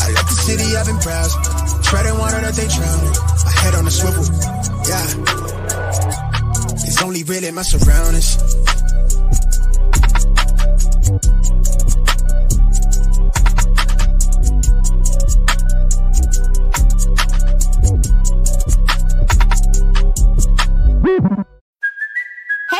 I left the city, I've been browsing. Treading water that they drowning. My head on the swivel. Yeah. It's only really my surroundings.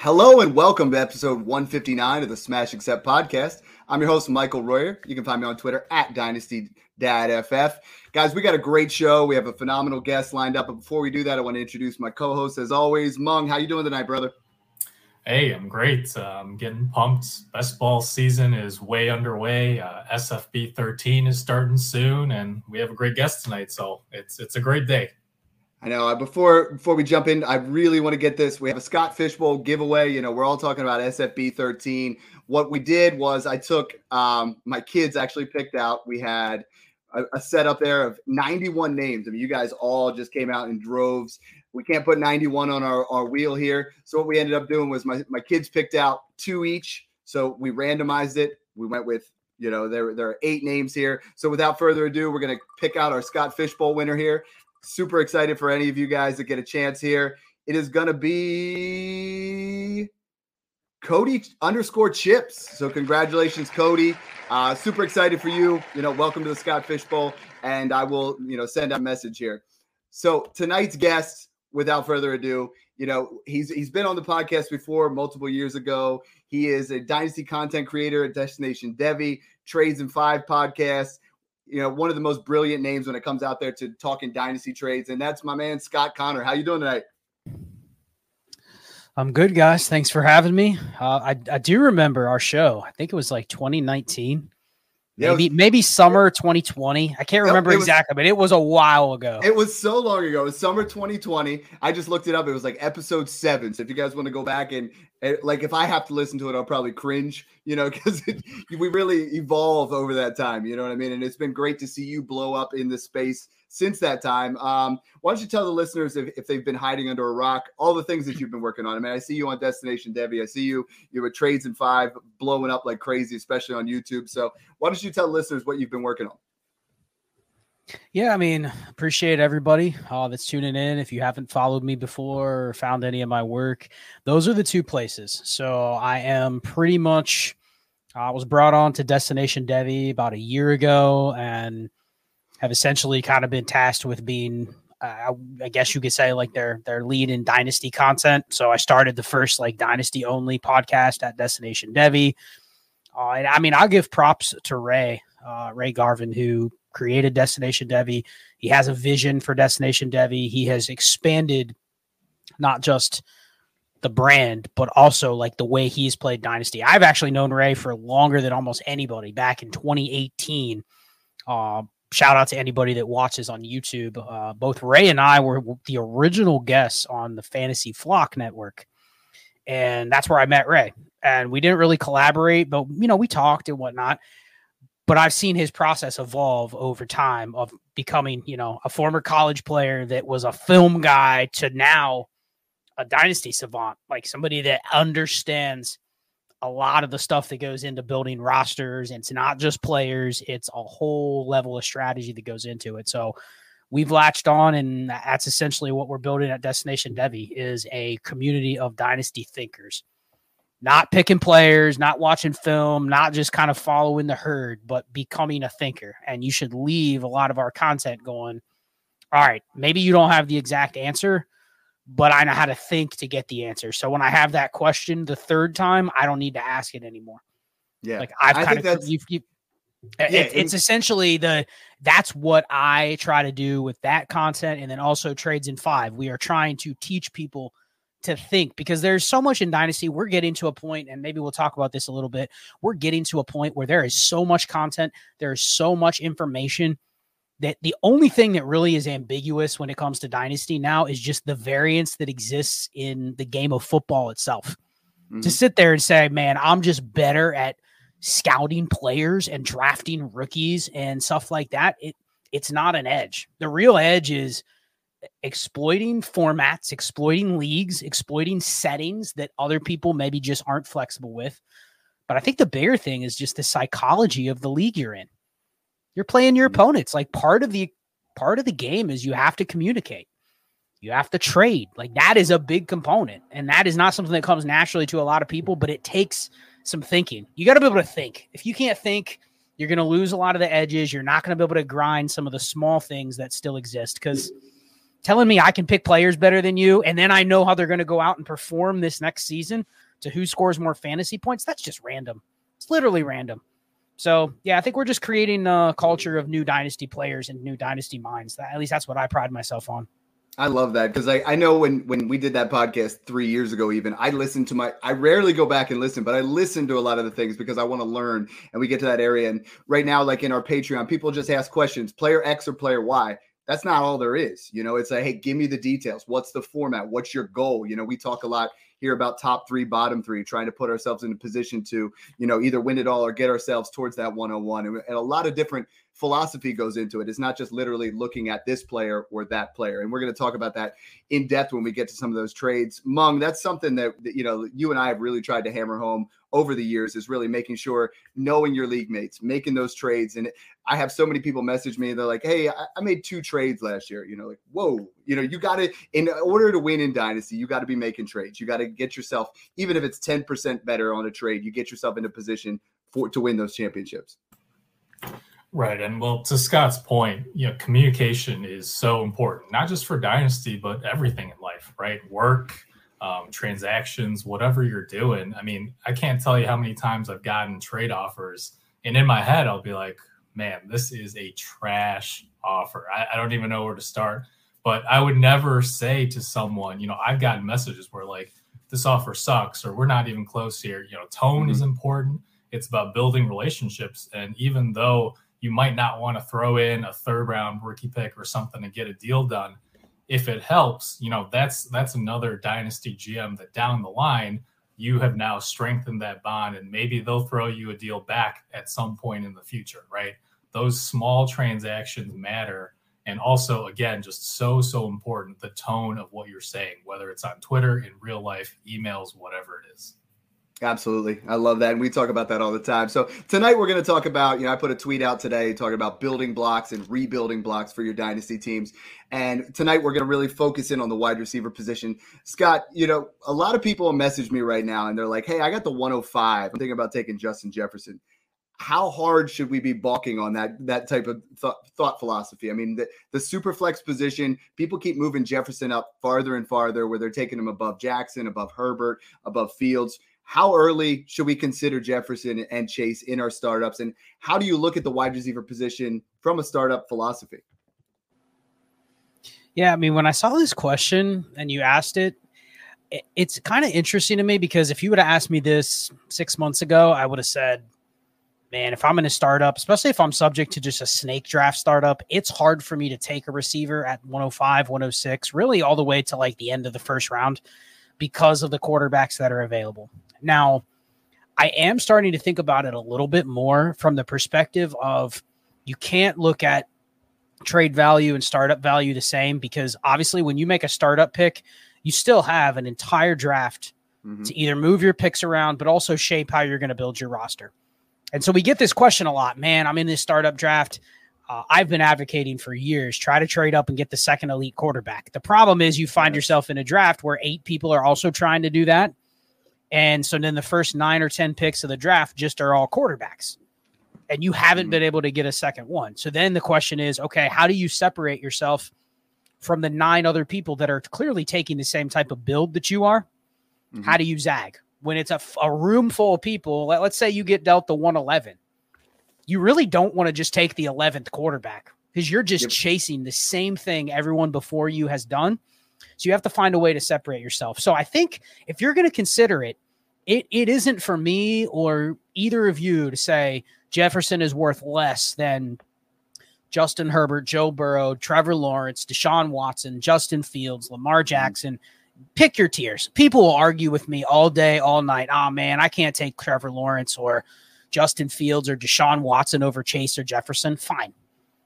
Hello and welcome to episode 159 of the Smash Accept podcast. I'm your host, Michael Royer. You can find me on Twitter at DynastyDadFF. Guys, we got a great show. We have a phenomenal guest lined up. But before we do that, I want to introduce my co-host as always, Meng. How you doing tonight, brother? Hey, I'm great. Uh, I'm getting pumped. Best ball season is way underway. Uh, SFB 13 is starting soon, and we have a great guest tonight. So it's it's a great day. I know. uh, Before before we jump in, I really want to get this. We have a Scott Fish Bowl giveaway. You know, we're all talking about SFB 13. What we did was I took um, my kids actually picked out. We had a, a there of 91 names. I mean, you guys all just came out in droves. We can't put 91 on our, our wheel here. So what we ended up doing was my, my kids picked out two each. So we randomized it. We went with, you know, there, there are eight names here. So without further ado, we're going to pick out our Scott Fish Bowl winner here. Super excited for any of you guys to get a chance here. It is going to be Cody underscore chips. So congratulations, Cody. Uh, super excited for you. You know, welcome to the Scott Fish Bowl. And I will, you know, send a message here. So tonight's guest, without further ado, you know, he's he's been on the podcast before multiple years ago. He is a dynasty content creator at Destination Devy, Trades and Five podcast. You know, one of the most brilliant names when it comes out there to talking dynasty trades, and that's my man Scott Conner. How you doing tonight? I'm good, guys. Thanks for having me. Uh, I I do remember our show. I think it was like 2019, Yeah, it maybe was- maybe summer 2020. I can't remember was- exactly, but it was a while ago. It was so long ago. It was summer 2020. I just looked it up. It was like episode seven. So if you guys want to go back and, and like if I have to listen to it, I'll probably cringe, you know, because we really evolve over that time. You know what I mean? And it's been great to see you blow up in the space since that time. Um, why don't you tell the listeners if, if they've been hiding under a rock, all the things that you've been working on? I mean, I see you on Destination Devy. I see you, you're at Trades and Five blowing up like crazy, especially on YouTube. So why don't you tell listeners what you've been working on? Yeah, I mean, appreciate everybody uh, that's tuning in. If you haven't followed me before or found any of my work, those are the two places. So I am pretty much, I was brought on to Destination Devy about a year ago and have essentially kind of been tasked with being, uh, I guess you could say, like their their lead in Dynasty content. So I started the first like Dynasty only podcast at Destination Devy. Uh, and I mean, I'll give props to Ray, uh, Ray Garvin, who created Destination Devy. He has a vision for Destination Devy. He has expanded not just the brand, but also like the way he's played Dynasty. I've actually known Ray for longer than almost anybody back in 2018. Uh, shout out to anybody that watches on YouTube. Uh, both Ray and I were the original guests on the Fantasy Flock Network. And that's where I met Ray. And we didn't really collaborate, but you know, we talked and whatnot but I've seen his process evolve over time of becoming, you know, a former college player that was a film guy to now a dynasty savant, like somebody that understands a lot of the stuff that goes into building rosters. And it's not just players, it's a whole level of strategy that goes into it. So we've latched on and that's essentially what we're building at Destination Devy is a community of dynasty thinkers not picking players, not watching film, not just kind of following the herd, but becoming a thinker. And you should leave a lot of our content going, all right, maybe you don't have the exact answer, but I know how to think to get the answer. So when I have that question the third time, I don't need to ask it anymore. Yeah. Like I've kind think of, you've, you Yeah, it- it's essentially the that's what I try to do with that content, and then also trades in five. We are trying to teach people to think because there's so much in dynasty we're getting to a point and maybe we'll talk about this a little bit we're getting to a point where there is so much content there is so much information that the only thing that really is ambiguous when it comes to dynasty now is just the variance that exists in the game of football itself mm-hmm. to sit there and say man i'm just better at scouting players and drafting rookies and stuff like that it it's not an edge the real edge is exploiting formats, exploiting leagues, exploiting settings that other people maybe just aren't flexible with. But I think the bigger thing is just the psychology of the league you're in. You're playing your mm-hmm. opponents. Like part of the part of the game is you have to communicate. You have to trade. Like that is a big component. And that is not something that comes naturally to a lot of people, but it takes some thinking. You got to be able to think. If you can't think, you're going to lose a lot of the edges. You're not going to be able to grind some of the small things that still exist because telling me I can pick players better than you, and then I know how they're going to go out and perform this next season to who scores more fantasy points, that's just random. It's literally random. So yeah, I think we're just creating a culture of new dynasty players and new dynasty minds. That, at least that's what I pride myself on. I love that because I, I know when when we did that podcast three years ago, even I listened to my I rarely go back and listen, but I listen to a lot of the things because I want to learn and we get to that area. And right now, like in our Patreon, people just ask questions, player X or player Y that's not all there is. You know, it's like, hey, give me the details. What's the format? What's your goal? You know, we talk a lot here about top three, bottom three, trying to put ourselves in a position to, you know, either win it all or get ourselves towards that 101. And, and a lot of different philosophy goes into it. It's not just literally looking at this player or that player. And we're going to talk about that in depth when we get to some of those trades. Meng, that's something that, that, you know, you and I have really tried to hammer home over the years is really making sure knowing your league mates, making those trades. And I have so many people message me, and they're like, Hey, I, made two trades last year. You know, like, whoa, you know, you got to, in order to win in Dynasty, you got to be making trades. You got to get yourself, even if it's 10% better on a trade, you get yourself in a position for to win those championships. Right. And well, to Scott's point, you know, communication is so important, not just for Dynasty, but everything in life, right? Work, um, transactions, whatever you're doing. I mean, I can't tell you how many times I've gotten trade offers, and in my head, I'll be like, man, this is a trash offer. I, I don't even know where to start. But I would never say to someone, you know, I've gotten messages where like, this offer sucks, or we're not even close here. You know, tone mm-hmm. is important. It's about building relationships. And even though you might not want to throw in a third round rookie pick or something to get a deal done, if it helps, you know, that's that's another dynasty GM that down the line you have now strengthened that bond and maybe they'll throw you a deal back at some point in the future, right? Those small transactions matter and also again just so so important the tone of what you're saying whether it's on Twitter, in real life, emails, whatever it is. Absolutely. I love that. And we talk about that all the time. So tonight we're going to talk about, you know, I put a tweet out today talking about building blocks and rebuilding blocks for your dynasty teams. And tonight we're going to really focus in on the wide receiver position. Scott, you know, a lot of people message me right now and they're like, hey, I got the 105. I'm thinking about taking Justin Jefferson. How hard should we be balking on that that type of th- thought philosophy? I mean, the, the super flex position, people keep moving Jefferson up farther and farther where they're taking him above Jackson, above Herbert, above Fields how early should we consider Jefferson and Chase in our startups? And how do you look at the wide receiver position from a startup philosophy? Yeah, I mean, when I saw this question and you asked it, it's kind of interesting to me because if you would have asked me this six months ago, I would have said, man, if I'm in a startup, especially if I'm subject to just a snake draft startup, it's hard for me to take a receiver at 105, 106, really all the way to like the end of the first round because of the quarterbacks that are available. Now, I am starting to think about it a little bit more from the perspective of you can't look at trade value and startup value the same because obviously when you make a startup pick, you still have an entire draft mm-hmm. to either move your picks around, but also shape how you're going to build your roster. And so we get this question a lot, man. I'm in this startup draft. Uh, I've been advocating for years try to trade up and get the second elite quarterback. The problem is you find yourself in a draft where eight people are also trying to do that. And so then the first nine or 10 picks of the draft just are all quarterbacks. And you haven't mm-hmm. been able to get a second one. So then the question is okay, how do you separate yourself from the nine other people that are clearly taking the same type of build that you are? Mm-hmm. How do you zag? When it's a, a room full of people, let, let's say you get dealt the 111, you really don't want to just take the 11th quarterback because you're just yep. chasing the same thing everyone before you has done So you have to find a way to separate yourself. So I think if you're going to consider it, it it isn't for me or either of you to say Jefferson is worth less than Justin Herbert, Joe Burrow, Trevor Lawrence, Deshaun Watson, Justin Fields, Lamar mm-hmm. Jackson. Pick your tiers. People will argue with me all day, all night. Oh man, I can't take Trevor Lawrence or Justin Fields or Deshaun Watson over Chase or Jefferson. Fine.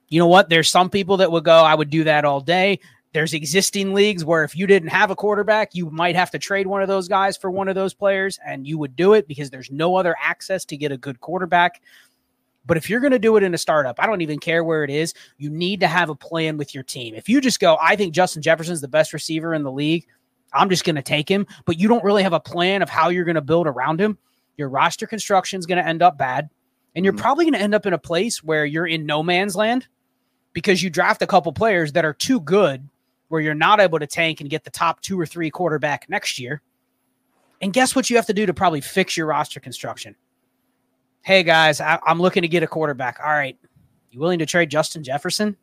You know what? There's some people that would go, I would do that all day. There's existing leagues where if you didn't have a quarterback, you might have to trade one of those guys for one of those players, and you would do it because there's no other access to get a good quarterback. But if you're going to do it in a startup, I don't even care where it is. You need to have a plan with your team. If you just go, I think Justin Jefferson's the best receiver in the league, I'm just going to take him, but you don't really have a plan of how you're going to build around him, your roster construction is going to end up bad. And you're mm-hmm. probably going to end up in a place where you're in no man's land because you draft a couple players that are too good where you're not able to tank and get the top two or three quarterback next year. And guess what you have to do to probably fix your roster construction? hey guys, I, am looking to get a quarterback. All right, you willing to trade Justin Jefferson?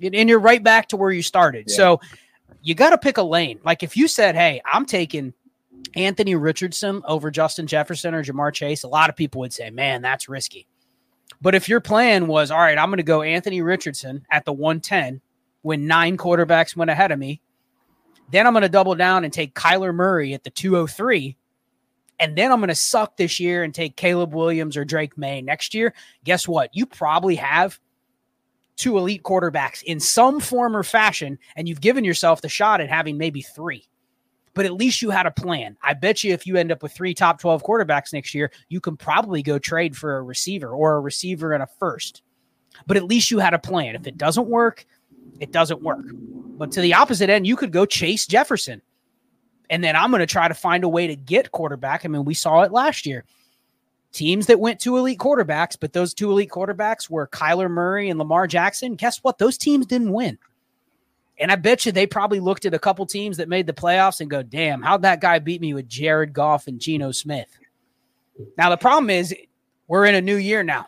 And you're right back to where you started. Yeah. So you got to pick a lane. Like if you said, hey, I'm taking Anthony Richardson over Justin Jefferson or Ja'Marr Chase, a lot of people would say, man, that's risky. But if your plan was, all right, I'm going to go Anthony Richardson at the 110 when nine quarterbacks went ahead of me, then I'm going to double down and take Kyler Murray at the 203 and then I'm going to suck this year and take Caleb Williams or Drake Maye next year, guess what? You probably have two elite quarterbacks in some form or fashion, and you've given yourself the shot at having maybe three. But at least you had a plan. I bet you if you end up with three top 12 quarterbacks next year, you can probably go trade for a receiver or a receiver and a first. But at least you had a plan. If it doesn't work, it doesn't work. But to the opposite end, you could go chase Jefferson and then I'm going to try to find a way to get quarterback. I mean, we saw it last year. Teams that went to elite quarterbacks, but those two elite quarterbacks were Kyler Murray and Lamar Jackson. Guess what? Those teams didn't win. And I bet you they probably looked at a couple teams that made the playoffs and go, damn, how'd that guy beat me with Jared Goff and Geno Smith? Now, the problem is we're in a new year now.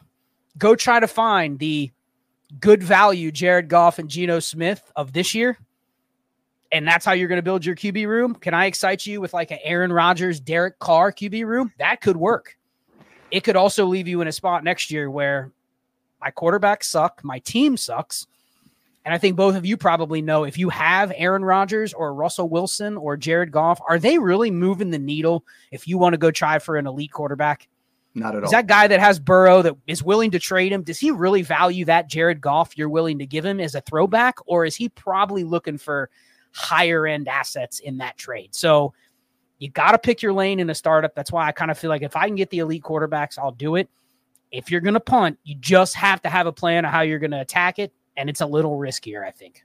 Go try to find the good value Jared Goff and Geno Smith of this year and that's how you're going to build your QB room. Can I excite you with like an Aaron Rodgers, Derek Carr QB room? That could work. It could also leave you in a spot next year where my quarterbacks suck, my team sucks. And I think both of you probably know if you have Aaron Rodgers or Russell Wilson or Jared Goff, are they really moving the needle if you want to go try for an elite quarterback? Not at all. Is that guy that has Burrow that is willing to trade him? Does he really value that Jared Goff you're willing to give him as a throwback? Or is he probably looking for higher end assets in that trade. So you got to pick your lane in a startup. That's why I kind of feel like if I can get the elite quarterbacks, I'll do it. If you're going to punt, you just have to have a plan of how you're going to attack it. And it's a little riskier, I think.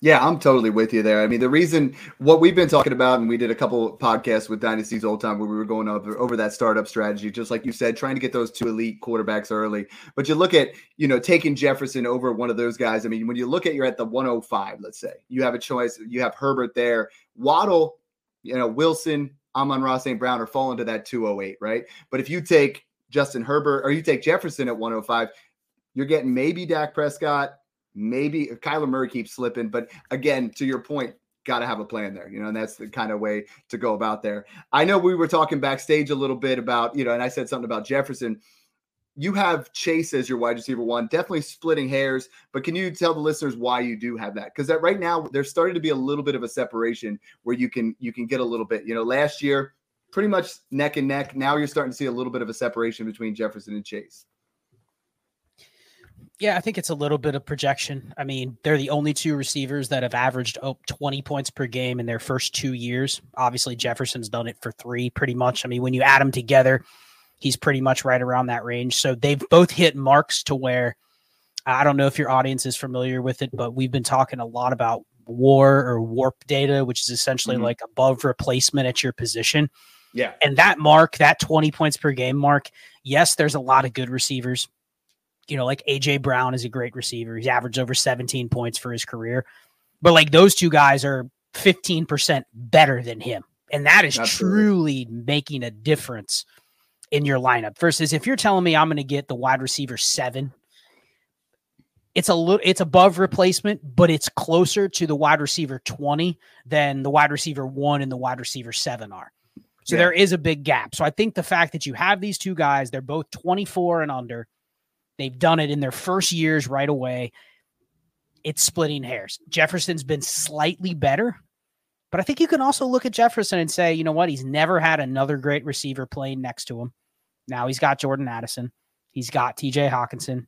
Yeah, I'm totally with you there. I mean, the reason what we've been talking about, and we did a couple podcasts with Dynasty's old time where we were going over, over that startup strategy, just like you said, trying to get those two elite quarterbacks early. But you look at, you know, taking Jefferson over one of those guys. I mean, when you look at you're at the 105, let's say you have a choice, you have Herbert there, Waddle, you know, Wilson, Amon-Ra St. Brown are falling to that 208, right? But if you take Justin Herbert or you take Jefferson at 105, you're getting maybe Dak Prescott, maybe Kyler Murray keeps slipping, but again, to your point, got to have a plan there, you know, and that's the kind of way to go about there. I know we were talking backstage a little bit about, you know, and I said something about Jefferson. You have Chase as your wide receiver one, definitely splitting hairs, but can you tell the listeners why you do have that? Because that right now there's starting to be a little bit of a separation where you can you can get a little bit. You know, last year pretty much neck and neck. Now you're starting to see a little bit of a separation between Jefferson and Chase. Yeah, I think it's a little bit of projection. I mean, they're the only two receivers that have averaged oh, 20 points per game in their first two years. Obviously, Jefferson's done it for three pretty much. I mean, when you add them together, he's pretty much right around that range. So they've both hit marks to where I don't know if your audience is familiar with it, but we've been talking a lot about war or warp data, which is essentially mm-hmm. like above replacement at your position. Yeah. And that mark, that 20 points per game mark, yes, there's a lot of good receivers you know, like AJ Brown is a great receiver. He's averaged over 17 points for his career. But like those two guys are 15% better than him. And that is Absolutely. truly making a difference in your lineup versus if you're telling me I'm going to get the wide receiver seven it's a little it's above replacement, but it's closer to the wide receiver 20 than the wide receiver one and the wide receiver seven are. So yeah. there is a big gap. So I think the fact that you have these two guys, they're both 24 and under, they've done it in their first years right away. It's splitting hairs. Jefferson's been slightly better, but I think you can also look at Jefferson and say, you know what? He's never had another great receiver playing next to him. Now he's got Jordan Addison. He's got TJ Hockenson.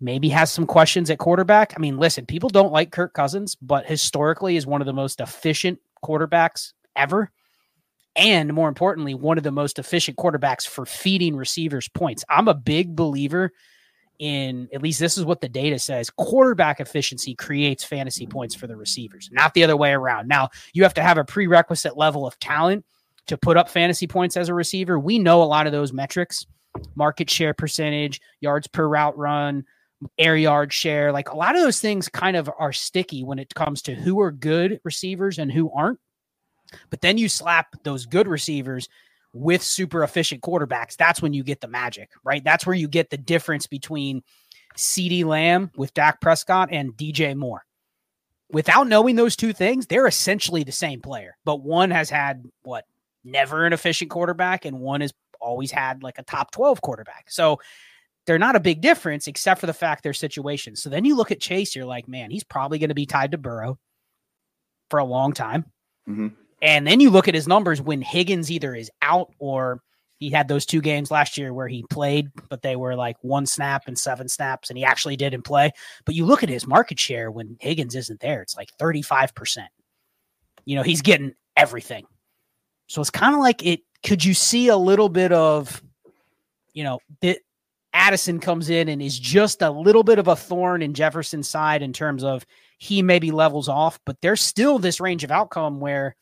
maybe has some questions at quarterback. I mean, listen, people don't like Kirk Cousins, but historically is one of the most efficient quarterbacks ever. And more importantly, one of the most efficient quarterbacks for feeding receivers points. I'm a big believer in, at least this is what the data says quarterback efficiency creates fantasy points for the receivers, not the other way around. Now, you have to have a prerequisite level of talent to put up fantasy points as a receiver. We know a lot of those metrics market share percentage, yards per route run, air yard share. Like a lot of those things kind of are sticky when it comes to who are good receivers and who aren't. But then you slap those good receivers with super efficient quarterbacks. That's when you get the magic, right? That's where you get the difference between CeeDee Lamb with Dak Prescott and DJ Moore. Without knowing those two things, they're essentially the same player, but one has had what never an efficient quarterback, and one has always had like a top 12 quarterback. So they're not a big difference except for the fact their situations. So then you look at Chase, you're like, man, he's probably going to be tied to Burrow for a long time. Mm-hmm. And then you look at his numbers when Higgins either is out or he had those two games last year where he played, but they were like one snap and seven snaps, and he actually didn't play. But you look at his market share when Higgins isn't there, it's like 35%. You know, he's getting everything. So it's kind of like it. Could you see a little bit of, you know, that Addison comes in and is just a little bit of a thorn in Jefferson's side in terms of he maybe levels off, but there's still this range of outcome where,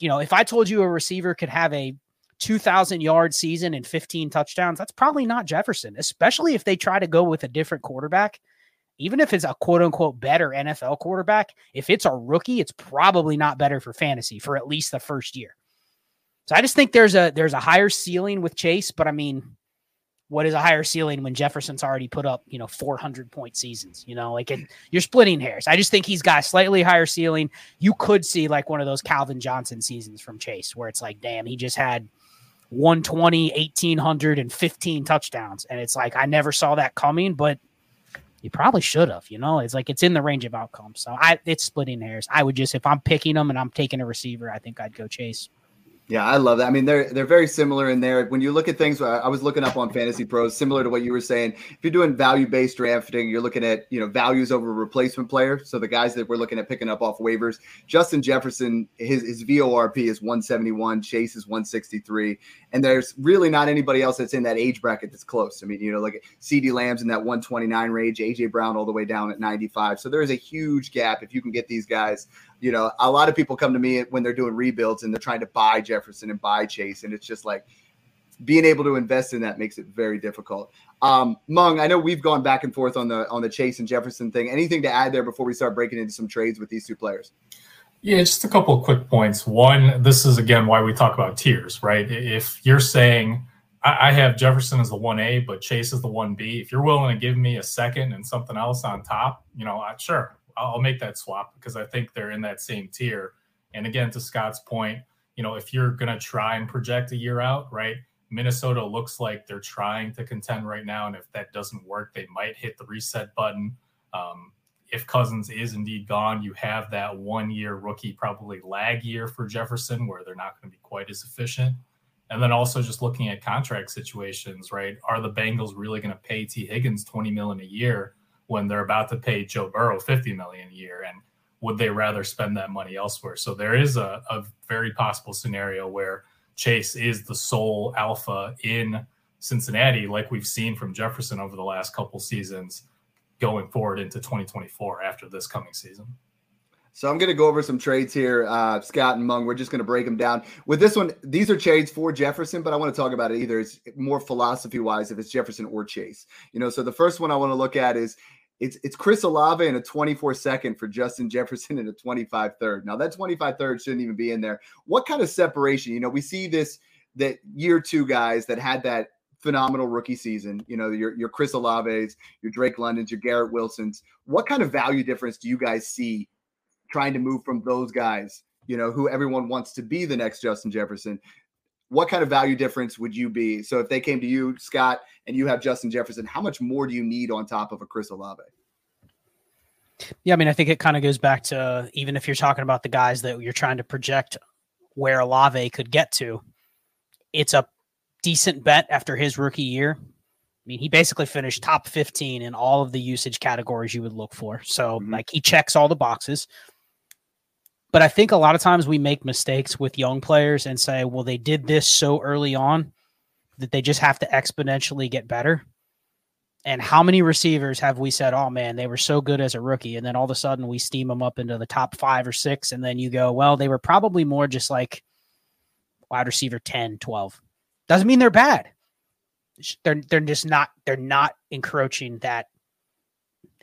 you know, if I told you a receiver could have a 2,000 yard season and 15 touchdowns, that's probably not Jefferson, especially if they try to go with a different quarterback. Even if it's a quote unquote better NFL quarterback, if it's a rookie, it's probably not better for fantasy for at least the first year. So I just think there's a there's a higher ceiling with Chase, but I mean, what is a higher ceiling when Jefferson's already put up, you know, 400 point seasons, you know, like it, you're splitting hairs. I just think he's got a slightly higher ceiling. You could see like one of those Calvin Johnson seasons from Chase where it's like, damn, he just had 120, 1800 and 15 touchdowns. And it's like, I never saw that coming, but you probably should have, you know, it's like, it's in the range of outcomes. So I, it's splitting hairs. I would just, if I'm picking them and I'm taking a receiver, I think I'd go Chase. Yeah, I love that. I mean, they're they're very similar in there. When you look at things, I was looking up on Fantasy Pros, similar to what you were saying. If you're doing value based drafting, you're looking at you know values over replacement player. So the guys that we're looking at picking up off waivers, Justin Jefferson, his his VORP is 171, Chase is 163, and there's really not anybody else that's in that age bracket that's close. I mean, you know, like CeeDee Lamb's in that 129 range, AJ Brown all the way down at 95. So there is a huge gap if you can get these guys you know, a lot of people come to me when they're doing rebuilds and they're trying to buy Jefferson and buy Chase, and it's just like being able to invest in that makes it very difficult. Um, Meng, I know we've gone back and forth on the on the Chase and Jefferson thing. Anything to add there before we start breaking into some trades with these two players? Yeah, just a couple of quick points. One, this is again why we talk about tiers, right? If you're saying I have Jefferson as the one A, but Chase is the one B. If you're willing to give me a second and something else on top, you know, I, sure, I'll make that swap because I think they're in that same tier. And again, to Scott's point, you know, if you're going to try and project a year out, right? Minnesota looks like they're trying to contend right now. And if that doesn't work, they might hit the reset button. Um, if Cousins is indeed gone, you have that one year rookie, probably lag year for Jefferson where they're not going to be quite as efficient. And then also just looking at contract situations, right? Are the Bengals really going to pay Tee Higgins 20 million a year when they're about to pay Joe Burrow 50 million a year and would they rather spend that money elsewhere? So there is a, a very possible scenario where Chase is the sole alpha in Cincinnati, like we've seen from Jefferson over the last couple seasons going forward into 2024 after this coming season. So I'm going to go over some trades here, uh, Scott and Meng. We're just going to break them down. With this one, these are trades for Jefferson, but I want to talk about it either it's more philosophy wise if it's Jefferson or Chase. You know, so the first one I want to look at is it's it's Chris Olave and a 24 second for Justin Jefferson and a 25 third. Now that 25 third shouldn't even be in there. What kind of separation? You know, we see this that year two guys that had that phenomenal rookie season. You know, your your Chris Olaves, your Drake Londons, your Garrett Wilsons. What kind of value difference do you guys see trying to move from those guys? You know, who everyone wants to be the next Justin Jefferson. What kind of value difference would you be? So if they came to you, Scott, and you have Justin Jefferson, how much more do you need on top of a Chris Olave? Yeah, I mean, I think it kind of goes back to even if you're talking about the guys that you're trying to project where Olave could get to, it's a decent bet after his rookie year. I mean, he basically finished top 15 in all of the usage categories you would look for. So, mm-hmm. like, he checks all the boxes. But I think a lot of times we make mistakes with young players and say, well, they did this so early on that they just have to exponentially get better. And how many receivers have we said, oh man, they were so good as a rookie? And then all of a sudden we steam them up into the top five or six. And then you go, well, they were probably more just like wide receiver 10, 12. Doesn't mean they're bad. They're, they're just not, they're not encroaching that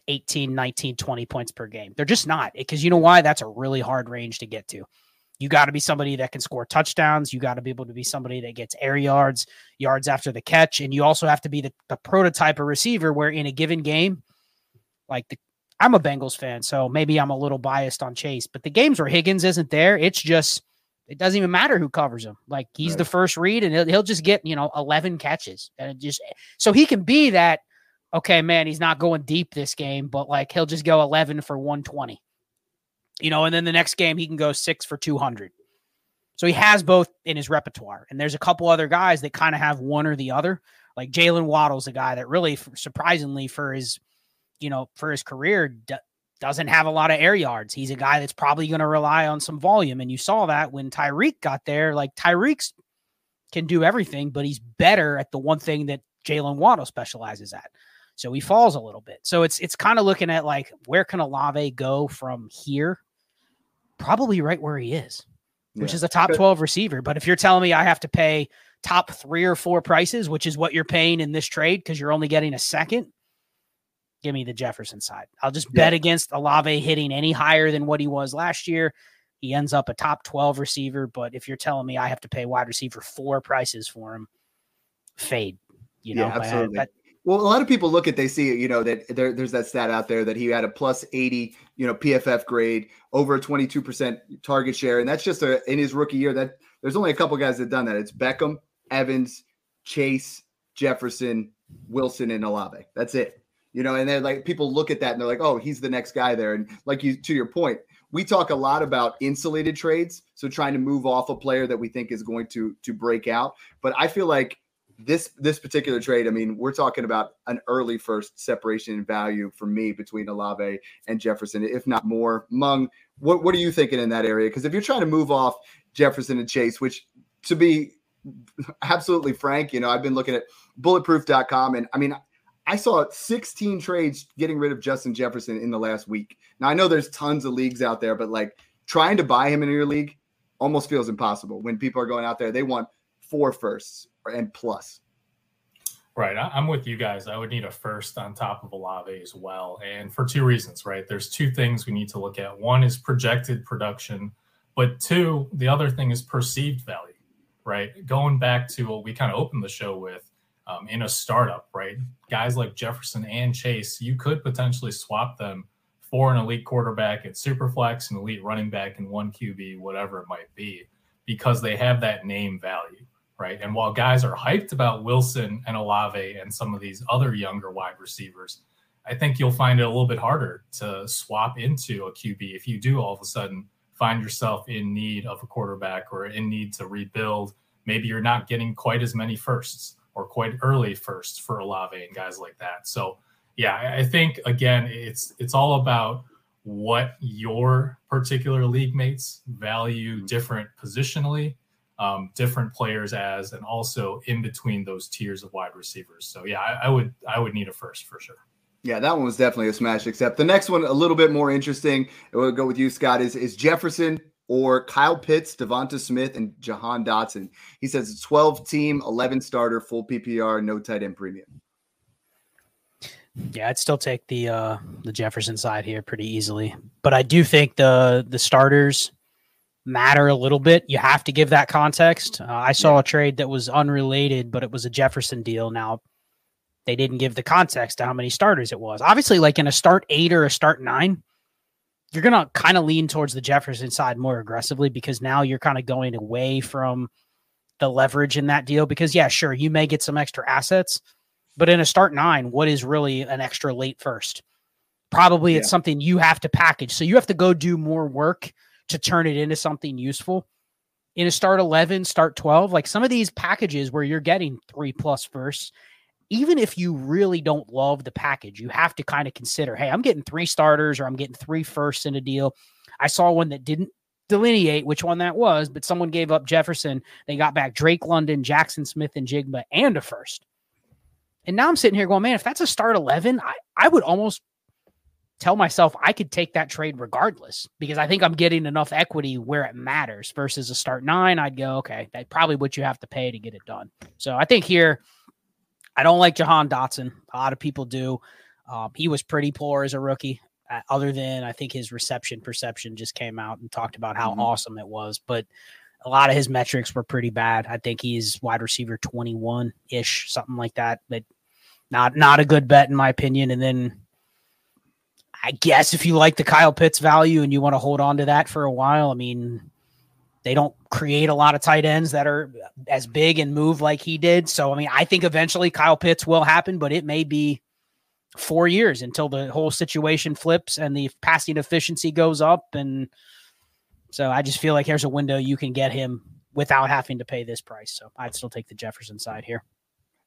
18, 19, 20 points per game. They're just not because you know why? That's a really hard range to get to. You got to be somebody that can score touchdowns. You got to be able to be somebody that gets air yards, yards after the catch. And you also have to be the, the prototype of receiver where in a given game, like the, I'm a Bengals fan, so maybe I'm a little biased on Chase, but the games where Higgins isn't there, it's just, it doesn't even matter who covers him. Like he's right. the first read and he'll, he'll just get, you know, 11 catches. And it just, so he can be that, okay, man, he's not going deep this game, but like he'll just go 11 for 120 you know, and then the next game he can go six for 200. So he has both in his repertoire. And there's a couple other guys that kind of have one or the other. Like Jaylen Waddle's a guy that really, surprisingly, for his, you know, for his career, d- doesn't have a lot of air yards. He's a guy that's probably going to rely on some volume. And you saw that when Tyreek got there. Like Tyreek's can do everything, but he's better at the one thing that Jaylen Waddle specializes at. So he falls a little bit. So it's it's kind of looking at like where can Olave go from here probably right where he is, which yeah. is a top 12 receiver. But if you're telling me I have to pay top three or four prices, which is what you're paying in this trade because you're only getting a second, give me the Jefferson side. I'll just yeah. bet against Olave hitting any higher than what he was last year. He ends up a top 12 receiver. But if you're telling me I have to pay wide receiver four prices for him, fade. You know, yeah, absolutely. I, well, a lot of people look at they see you know that there, there's that stat out there that he had a plus 80 you know PFF grade over a 22 percent target share, and that's just a in his rookie year. That there's only a couple guys that done that. It's Beckham, Evans, Chase, Jefferson, Wilson, and Olave. That's it. You know, and then like people look at that and they're like, oh, he's the next guy there. And like you to your point, we talk a lot about insulated trades, so trying to move off a player that we think is going to to break out. But I feel like this this particular trade, I mean, we're talking about an early first separation in value for me between Olave and Jefferson, if not more. Meng, what what are you thinking in that area? Because if you're trying to move off Jefferson and Chase, which to be absolutely frank, you know, I've been looking at bulletproof.com and I mean I saw 16 trades getting rid of Justin Jefferson in the last week. Now I know there's tons of leagues out there, but like trying to buy him in your league almost feels impossible when people are going out there. They want four firsts and plus. Right. I'm with you guys. I would need a first on top of Olave as well. And for two reasons, right? There's two things we need to look at. One is projected production, but two, the other thing is perceived value, right? Going back to what we kind of opened the show with um, in a startup, right? Guys like Jefferson and Chase, you could potentially swap them for an elite quarterback at Superflex, an elite running back in one QB, whatever it might be, because they have that name value right? And while guys are hyped about Wilson and Olave and some of these other younger wide receivers, I think you'll find it a little bit harder to swap into a QB if you do all of a sudden find yourself in need of a quarterback or in need to rebuild. Maybe you're not getting quite as many firsts or quite early firsts for Olave and guys like that. So, yeah, I think again, it's it's all about what your particular league mates value mm-hmm. different positionally um, different players as, and also in between those tiers of wide receivers. So yeah, I, I would I would need a first for sure. Yeah, that one was definitely a smash. Except the next one, a little bit more interesting. We'll go with you, Scott. Is is Jefferson or Kyle Pitts, DeVonta Smith, and Jahan Dotson? He says it's 12 team, 11 starter, full PPR, no tight end premium. Yeah, I'd still take the uh the Jefferson side here pretty easily. But I do think the the starters matter a little bit. You have to give that context. Uh, I saw a trade that was unrelated, but it was a Jefferson deal. Now, they didn't give the context to how many starters it was. Obviously, like in a start eight or a start nine, you're going to kind of lean towards the Jefferson side more aggressively because now you're kind of going away from the leverage in that deal. Because, yeah, sure, you may get some extra assets, but in a start nine, what is really an extra late first? Probably yeah. it's something you have to package. So you have to go do more work to turn it into something useful. In a start 11, start 12, like some of these packages where you're getting three plus firsts, even if you really don't love the package, you have to kind of consider hey, I'm getting three starters or I'm getting three firsts in a deal. I saw one that didn't delineate which one that was, but someone gave up Jefferson. They got back Drake London, Jaxon Smith-Njigba, and a first. And now I'm sitting here going, man, if that's a start 11, I, I would almost tell myself I could take that trade regardless because I think I'm getting enough equity where it matters versus a start nine. I'd go, okay, that's probably what you have to pay to get it done. So I think here, I don't like Jahan Dotson. A lot of people do. Um, he was pretty poor as a rookie, uh, other than I think his reception perception just came out and talked about how mm-hmm. awesome it was. But a lot of his metrics were pretty bad. I think he's wide receiver 21 ish, something like that. But not not a good bet in my opinion. And then I guess if you like the Kyle Pitts value and you want to hold on to that for a while, I mean, they don't create a lot of tight ends that are as big and move like he did. So, I mean, I think eventually Kyle Pitts will happen, but it may be four years until the whole situation flips and the passing efficiency goes up. And so I just feel like here's a window you can get him without having to pay this price. So I'd still take the Jefferson side here.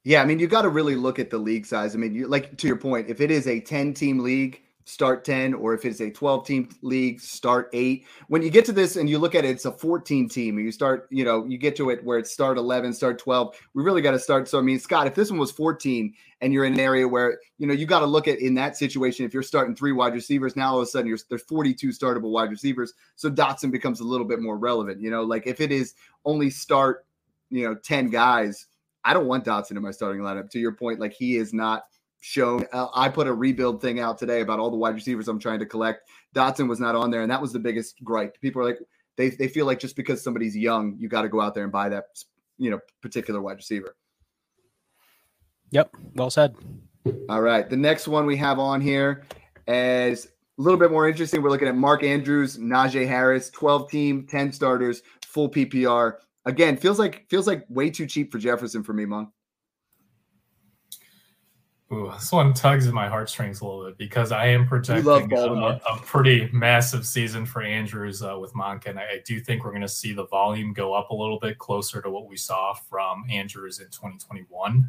Yeah, I mean, you got to really look at the league size. I mean, you like to your point, if it is a 10 team league, start 10, or if it's a 12 team league, start eight. When you get to this and you look at it, it's a 14 team, and you start, you know, you get to it where it's start 11, start 12. We really got to start. So, I mean, Scott, if this one was 14 and you're in an area where, you know, you got to look at in that situation, if you're starting three wide receivers, now all of a sudden you're, there's 42 startable wide receivers. So Dotson becomes a little bit more relevant, you know, like if it is only start, you know, 10 guys, I don't want Dotson in my starting lineup. To your point, like he is not shown. Uh, I put a rebuild thing out today about all the wide receivers I'm trying to collect. Dotson was not on there, and that was the biggest gripe. People are like, they they feel like just because somebody's young, you got to go out there and buy that you know particular wide receiver. Yep, well said. All right, the next one we have on here is a little bit more interesting. We're looking at Mark Andrews, Najee Harris, 12 team, 10 starters, full PPR. Again, feels like feels like way too cheap for Jefferson for me, Meng. Ooh, this one tugs at my heartstrings a little bit because I am projecting a, a, pretty massive season for Andrews uh, with Monken. I, I, do think we're going to see the volume go up a little bit closer to what we saw from Andrews in 2021.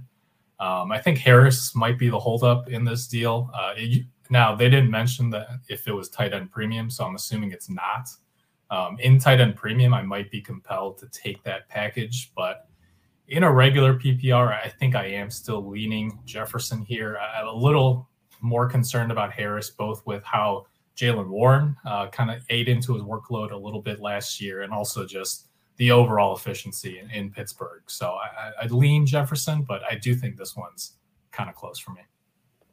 Um, I think Harris might be the holdup in this deal. Uh, it, now, they didn't mention that if it was tight end premium, so I'm assuming it's not. Um, in tight end premium, I might be compelled to take that package, but in a regular PPR, I think I am still leaning Jefferson here. I'm a little more concerned about Harris, both with how Jaylen Warren uh, kind of ate into his workload a little bit last year, and also just the overall efficiency in, in Pittsburgh. So I, I lean Jefferson, but I do think this one's kind of close for me.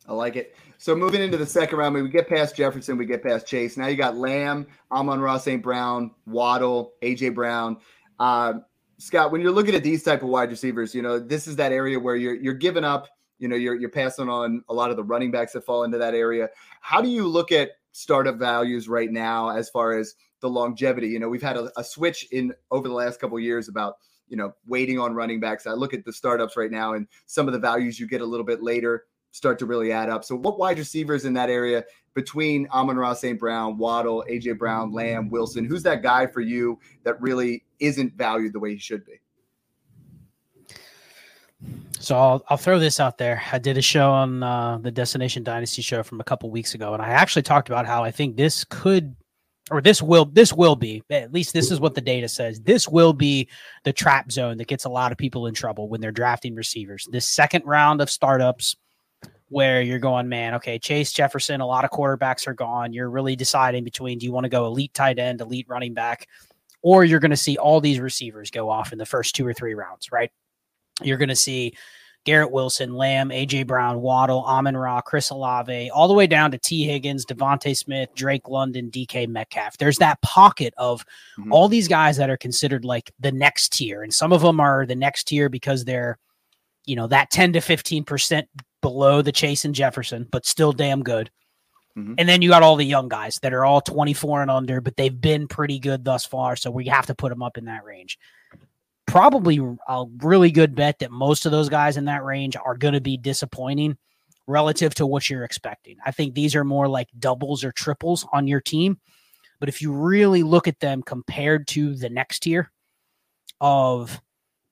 I like it. So moving into the second round, we get past Jefferson, we get past Chase. Now you got Lamb, Amon-Ra St. Brown, Waddle, AJ Brown. Uh, Scott, when you're looking at these type of wide receivers, you know this is that area where you're you're giving up. You know, you're you're passing on a lot of the running backs that fall into that area. How do you look at startup values right now as far as the longevity? You know, we've had a, a switch in over the last couple years about you know waiting on running backs. I look at the startups right now, and some of the values you get a little bit later start to really add up. So, what wide receivers in that area between Amon-Ra St. Brown, Waddle, AJ Brown, Lamb, Wilson? Who's that guy for you that really isn't valued the way he should be? So I'll, I'll throw this out there. I did a show on uh, the Destination Dynasty show from a couple weeks ago, and I actually talked about how I think this could, or this will, this will be at least this is what the data says. This will be the trap zone that gets a lot of people in trouble when they're drafting receivers. This second round of startups where you're going, man, okay, Chase Jefferson, a lot of quarterbacks are gone. You're really deciding between do you want to go elite tight end, elite running back, or you're going to see all these receivers go off in the first two or three rounds, right? You're going to see Garrett Wilson, Lamb, AJ Brown, Waddle, Amon-Ra, Chris Olave, all the way down to Tee Higgins, DeVonta Smith, Drake London, DK Metcalf. There's that pocket of mm-hmm. all these guys that are considered like the next tier. And some of them are the next tier because they're, you know, that 10 to 15% below the Chase and Jefferson, but still damn good. Mm-hmm. And then you got all the young guys that are all 24 and under, but they've been pretty good thus far. So we have to put them up in that range probably a really good bet that most of those guys in that range are going to be disappointing relative to what you're expecting. I think these are more like doubles or triples on your team. But if you really look at them compared to the next tier of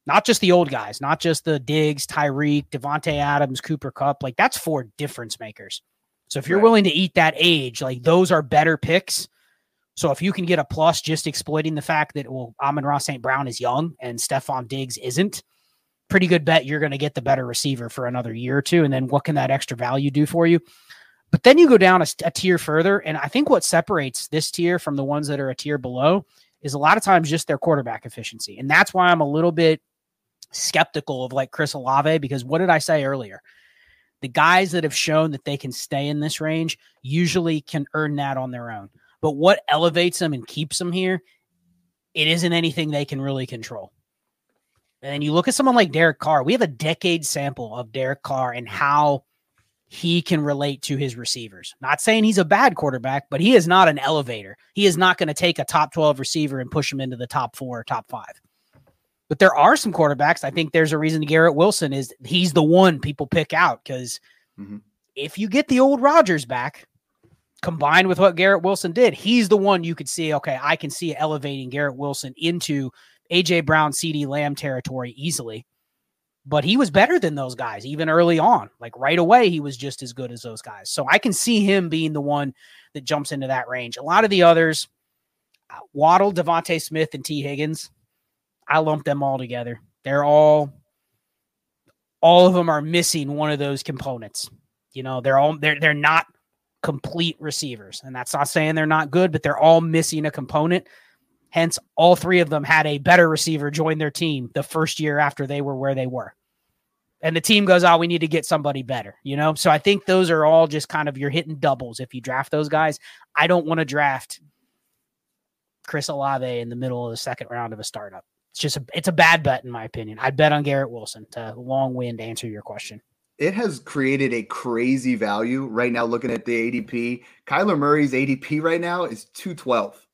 not just the old guys, not just the Diggs, Tyreek, Davante Adams, Cooper Kupp, like that's four difference makers. So if you're right. willing to eat that age, like those are better picks so if you can get a plus just exploiting the fact that well, Amon-Ra St. Brown is young and Stefon Diggs isn't, pretty good bet you're going to get the better receiver for another year or two. And then what can that extra value do for you? But then you go down a, a tier further, and I think what separates this tier from the ones that are a tier below is a lot of times just their quarterback efficiency, and that's why I'm a little bit skeptical of like Chris Olave because what did I say earlier? The guys that have shown that they can stay in this range usually can earn that on their own. But what elevates them and keeps them here, it isn't anything they can really control. And then you look at someone like Derek Carr. We have a decade sample of Derek Carr and how he can relate to his receivers. Not saying he's a bad quarterback, but he is not an elevator. He is not going to take a top 12 receiver and push him into the top four or top five. But there are some quarterbacks. I think there's a reason Garrett Wilson is he's the one people pick out because mm-hmm. if you get the old Rodgers back, combined with what Garrett Wilson did, he's the one you could see. Okay, I can see elevating Garrett Wilson into AJ Brown, CeeDee Lamb territory easily. But he was better than those guys even early on. Like right away, he was just as good as those guys. So I can see him being the one that jumps into that range. A lot of the others, uh, Waddle, DeVonta Smith, and Tee Higgins, I lump them all together. They're all, all of them are missing one of those components. You know, they're all they're they're not complete receivers. And that's not saying they're not good, but they're all missing a component. Hence, all three of them had a better receiver join their team the first year after they were where they were. And the team goes, Oh, we need to get somebody better, you know? So I think those are all just kind of you're hitting doubles if you draft those guys. I don't want to draft Chris Olave in the middle of the second round of a startup. It's just a it's a bad bet in my opinion. I'd bet on Garrett Wilson to long wind answer your question it has created a crazy value right now. Looking at the ADP, Kyler Murray's ADP right now is 212.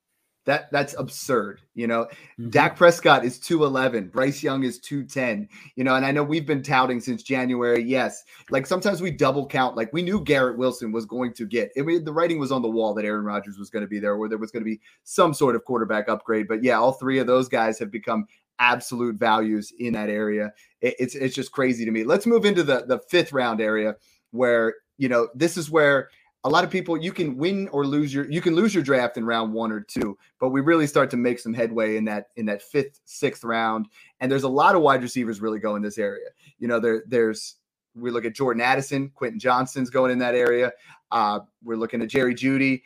That that's absurd, you know. Mm-hmm. Dak Prescott is 211, Bryce Young is 210, you know, and I know we've been touting since January. Yes, like sometimes we double count, like we knew Garrett Wilson was going to get I mean, the writing was on the wall that Aaron Rodgers was going to be there, where there was going to be some sort of quarterback upgrade. But yeah, all three of those guys have become absolute values in that area. It, it's it's just crazy to me. Let's move into the the fifth round area where you know this is where a lot of people you can win or lose your you can lose your draft in round one or two but we really start to make some headway in that in that fifth sixth round and there's a lot of wide receivers really go in this area you know there there's we look at jordan addison quentin johnston's going in that area uh, we're looking at jerry jeudy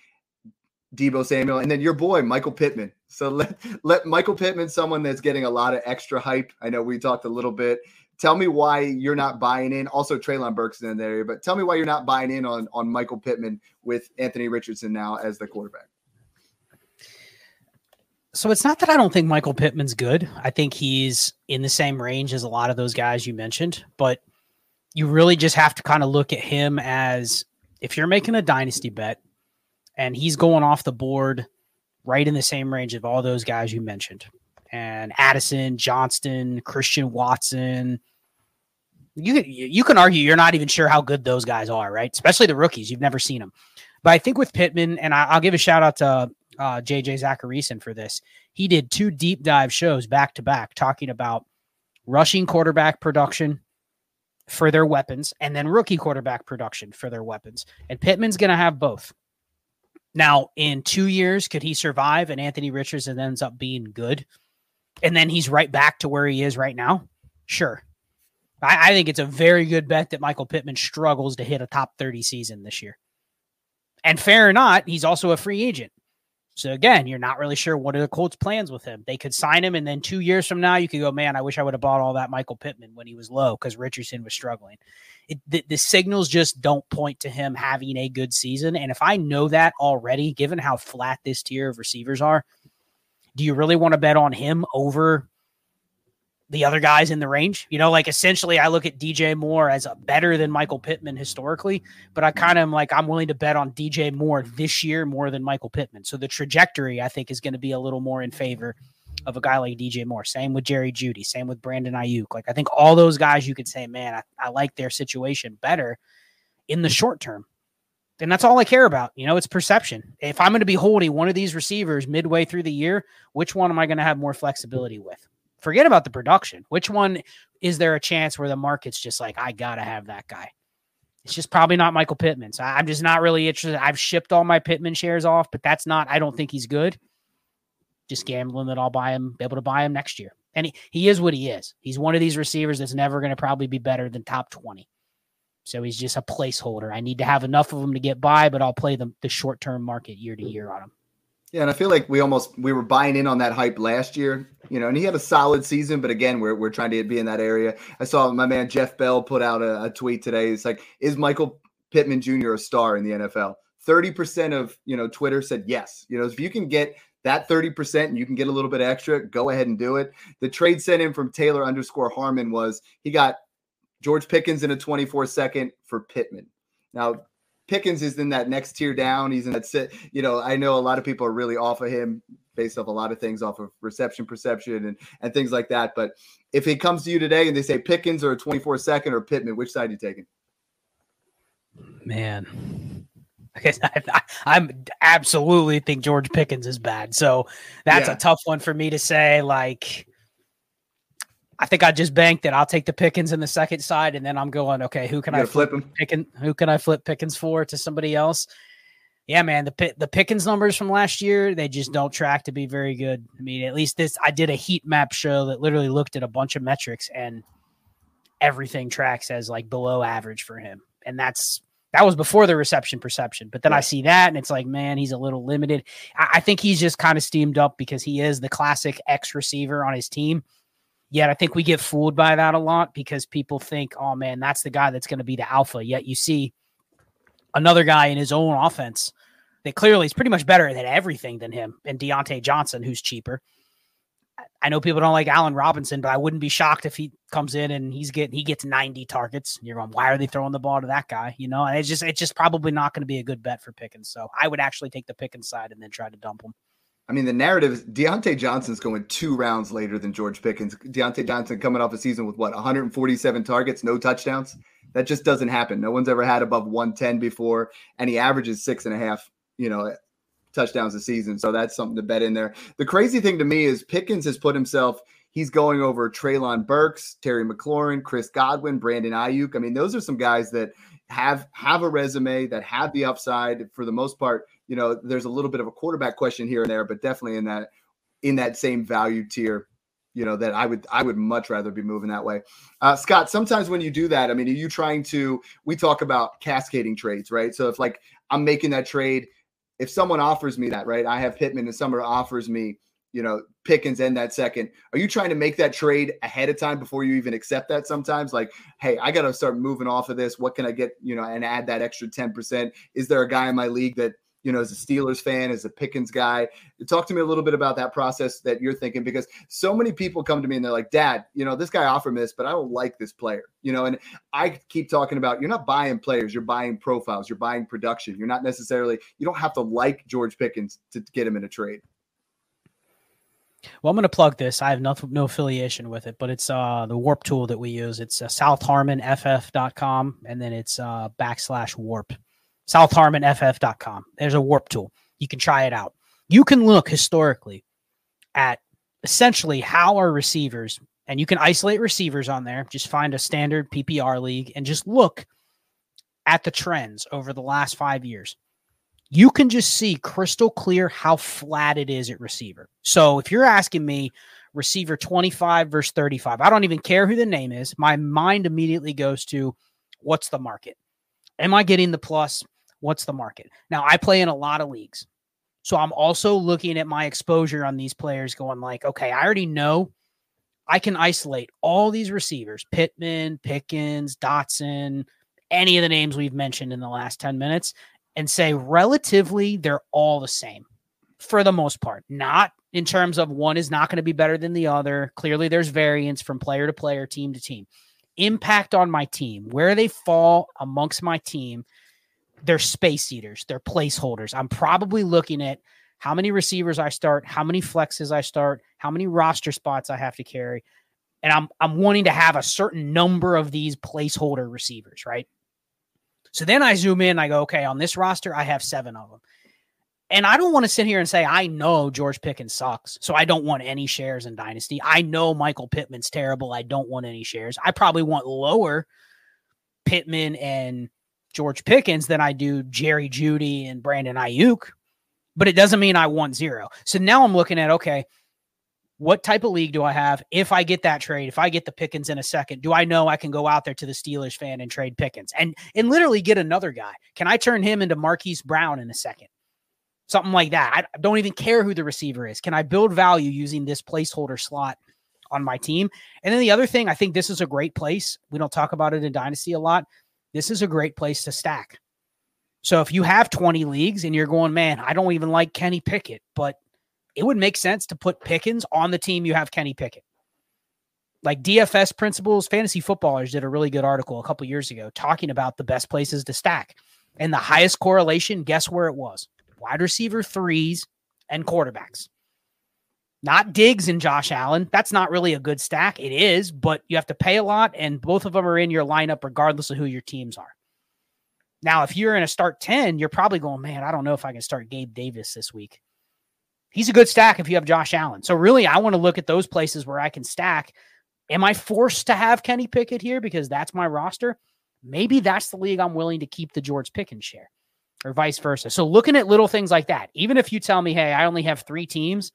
Deebo Samuel, and then your boy Michael Pittman. So let let Michael Pittman, someone that's getting a lot of extra hype. I know we talked a little bit. Tell me why you're not buying in. Also, Treylon Burks in there, but tell me why you're not buying in on on Michael Pittman with Anthony Richardson now as the quarterback. So it's not that I don't think Michael Pittman's good. I think he's in the same range as a lot of those guys you mentioned, but you really just have to kind of look at him as if you're making a dynasty bet, and he's going off the board right in the same range of all those guys you mentioned. And Addison, Johnston, Christian Watson. You you can argue you're not even sure how good those guys are, right? Especially the rookies. You've never seen them. But I think with Pittman, and I, will give a shout out to uh, JJ Zachariason for this. He did two deep dive shows back to back talking about rushing quarterback production for their weapons and then rookie quarterback production for their weapons. And Pittman's going to have both. Now, in two years, could he survive and Anthony Richardson ends up being good? And then he's right back to where he is right now? Sure. I, I think it's a very good bet that Michael Pittman struggles to hit a top 30 season this year. And fair or not, he's also a free agent. So again, you're not really sure what are the Colts' plans with him. They could sign him, and then two years from now, you could go, man, I wish I would have bought all that Michael Pittman when he was low because Richardson was struggling. It, the, the signals just don't point to him having a good season. And if I know that already, given how flat this tier of receivers are, do you really want to bet on him over the other guys in the range. You know, like essentially, I look at DJ Moore as a better than Michael Pittman historically, but I kind of am like I'm willing to bet on DJ Moore this year more than Michael Pittman. So the trajectory I think is going to be a little more in favor of a guy like DJ Moore. Same with Jerry Jeudy. Same with Brandon Aiyuk. Like I think all those guys you could say, man, I, I like their situation better in the short term. And that's all I care about. You know, it's perception. If I'm going to be holding one of these receivers midway through the year, which one am I going to have more flexibility with? forget about the production. Which one is there a chance where the market's just like, I gotta have that guy? It's just probably not Michael Pittman. So I'm just not really interested. I've shipped all my Pittman shares off, but that's not, I don't think he's good. Just gambling that I'll buy him, be able to buy him next year. And he, he is what he is. He's one of these receivers that's never going to probably be better than top 20. So he's just a placeholder. I need to have enough of him to get by, but I'll play the, the short term market year to mm-hmm. year on him. Yeah, and I feel like we almost we were buying in on that hype last year, you know, and he had a solid season, but again, we're we're trying to be in that area. I saw my man Jeff Bell put out a, a tweet today. It's like, is Michael Pittman Jr. a star in the NFL? 30% of you know Twitter said yes. You know, if you can get that 30% and you can get a little bit extra, go ahead and do it. The trade sent in from Taylor underscore Harmon was he got George Pickens in a 24 second for Pittman. Now, Pickens is in that next tier down. He's in that sit. You know, I know a lot of people are really off of him based off a lot of things off of reception perception and and things like that. But if it comes to you today and they say Pickens or a 24 second or Pittman, which side are you taking? Man. I guess I, am absolutely think George Pickens is bad. So that's yeah. a tough one for me to say. Like, I think I just banked it. I'll take the Pickens in the second side, and then I'm going, okay, who can I flip, flip him? Pickin, who can I flip Pickens for to somebody else? Yeah, man, the the Pickens numbers from last year they just don't track to be very good. I mean, at least this I did a heat map show that literally looked at a bunch of metrics, and everything tracks as like below average for him, and that's that was before the reception perception. But then yeah. I see that, and it's like, man, he's a little limited. I, I think he's just kind of steamed up because he is the classic X receiver on his team Yet I think we get fooled by that a lot because people think, oh man, that's the guy that's going to be the alpha. Yet you see another guy in his own offense that clearly is pretty much better at everything than him, and Diontae Johnson, who's cheaper. I know people don't like Allen Robinson, but I wouldn't be shocked if he comes in and he's getting he gets 90 targets. You're going, why are they throwing the ball to that guy? You know, and it's just it's just probably not going to be a good bet for Pickens. So I would actually take the Pickens side and then try to dump him. I mean, the narrative is Diontae Johnson's going two rounds later than George Pickens. Diontae Johnson coming off a season with what 147 targets, no touchdowns. That just doesn't happen. No one's ever had above 110 before, and he averages six and a half, you know, touchdowns a season. So that's something to bet in there. The crazy thing to me is Pickens has put himself. He's going over Treylon Burks, Terry McLaurin, Chris Godwin, Brandon Aiyuk. I mean, those are some guys that have have a resume that have the upside for the most part you know, there's a little bit of a quarterback question here and there, but definitely in that in that same value tier, you know, that I would I would much rather be moving that way. Uh, Scott, sometimes when you do that, I mean, are you trying to? We talk about cascading trades, right? So if like I'm making that trade, if someone offers me that, right? I have Pittman and someone offers me, you know, Pickens in that second. Are you trying to make that trade ahead of time before you even accept that? Sometimes, like, hey, I got to start moving off of this. What can I get, you know, and add that extra ten percent? Is there a guy in my league that you know, as a Steelers fan, as a Pickens guy. Talk to me a little bit about that process that you're thinking because so many people come to me and they're like, Dad, you know, this guy offered me this, but I don't like this player, you know, and I keep talking about you're not buying players, you're buying profiles, you're buying production. You're not necessarily, you don't have to like George Pickens to get him in a trade. Well, I'm going to plug this. I have no, no affiliation with it, but it's uh, the warp tool that we use. It's uh, southharmonff.com and then it's uh, backslash warp southharmonff.com. There's a warp tool. You can try it out. You can look historically at essentially how our receivers, and you can isolate receivers on there. Just find a standard PPR league and just look at the trends over the last five years. You can just see crystal clear how flat it is at receiver. So if you're asking me, receiver 25 versus 35, I don't even care who the name is. My mind immediately goes to what's the market? Am I getting the plus? What's the market? Now, I play in a lot of leagues. So I'm also looking at my exposure on these players going like, okay, I already know I can isolate all these receivers, Pittman, Pickens, Dotson, any of the names we've mentioned in the last 10 minutes and say relatively they're all the same for the most part. Not in terms of one is not going to be better than the other. Clearly there's variance from player to player, team to team. Impact on my team, where they fall amongst my team they're space eaters, they're placeholders. I'm probably looking at how many receivers I start, how many flexes I start, how many roster spots I have to carry. And I'm I'm wanting to have a certain number of these placeholder receivers, right? So then I zoom in, I go, okay, on this roster, I have seven of them. And I don't want to sit here and say, I know George Pickens sucks. So I don't want any shares in Dynasty. I know Michael Pittman's terrible. I don't want any shares. I probably want lower Pittman and George Pickens than I do Jerry Jeudy and Brandon Aiyuk, but it doesn't mean I want zero. So now I'm looking at okay, what type of league do I have? If I get that trade, if I get the Pickens in a second, do I know I can go out there to the Steelers fan and trade Pickens and and literally get another guy? Can I turn him into Marquise Brown in a second? Something like that. I don't even care who the receiver is. Can I build value using this placeholder slot on my team? And then the other thing, I think this is a great place. We don't talk about it in Dynasty a lot this is a great place to stack. So if you have 20 leagues and you're going, man, I don't even like Kenny Pickett, but it would make sense to put Pickens on the team you have Kenny Pickett. Like DFS principles, fantasy footballers did a really good article a couple years ago talking about the best places to stack. And the highest correlation, guess where it was? Wide receiver threes and quarterbacks. Not Diggs and Josh Allen. That's not really a good stack. It is, but you have to pay a lot, and both of them are in your lineup regardless of who your teams are. Now, if you're in a start 10, you're probably going, man, I don't know if I can start Gabe Davis this week. He's a good stack if you have Josh Allen. So, really, I want to look at those places where I can stack. Am I forced to have Kenny Pickett here because that's my roster? Maybe that's the league I'm willing to keep the George Pickens share or vice versa. So, looking at little things like that, even if you tell me, hey, I only have three teams,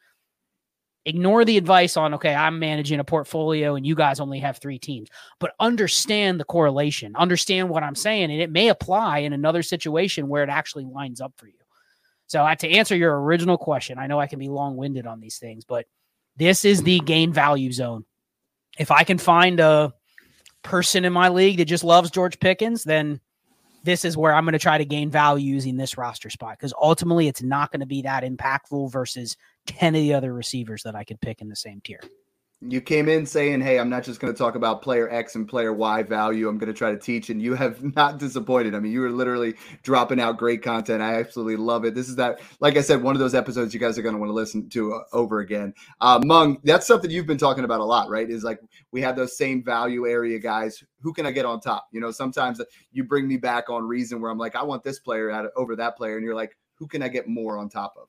ignore the advice on okay i'm managing a portfolio and you guys only have three teams but understand the correlation understand what i'm saying and it may apply in another situation where it actually lines up for you. So to answer your original question i know i can be long-winded on these things but this is the gain value zone. If i can find a person in my league that just loves george pickens then this is where i'm going to try to gain value using this roster spot because ultimately it's not going to be that impactful versus 10 of the other receivers that I could pick in the same tier. You came in saying, Hey, I'm not just going to talk about player X and player Y value. I'm going to try to teach. And you have not disappointed. I mean, you were literally dropping out great content. I absolutely love it. This is that, like I said, one of those episodes you guys are going to want to listen to uh, over again. Uh, Meng, that's something you've been talking about a lot, right? Is like we have those same value area guys. Who can I get on top? You know, sometimes you bring me back on reason where I'm like, I want this player out of, over that player. And you're like, who can I get more on top of?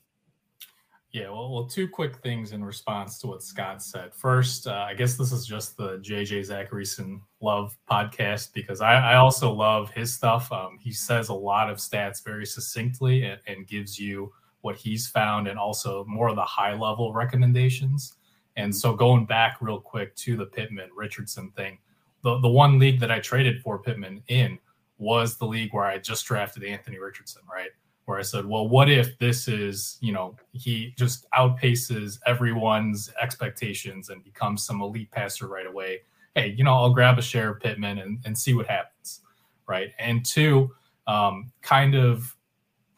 Yeah, well, well, two quick things in response to what Scott said. First, uh, I guess this is just the JJ Zachariason love podcast because I, I also love his stuff. Um, he says a lot of stats very succinctly and, and, gives you what he's found and also more of the high level recommendations. And so, going back real quick to the Pittman Richardson thing, the, the one league that I traded for Pittman in was the league where I just drafted Anthony Richardson, right? Where I said, well, what if this is, you know, he just outpaces everyone's expectations and becomes some elite passer right away? Hey, you know, I'll grab a share of Pittman and, and see what happens. Right. And two, um, kind of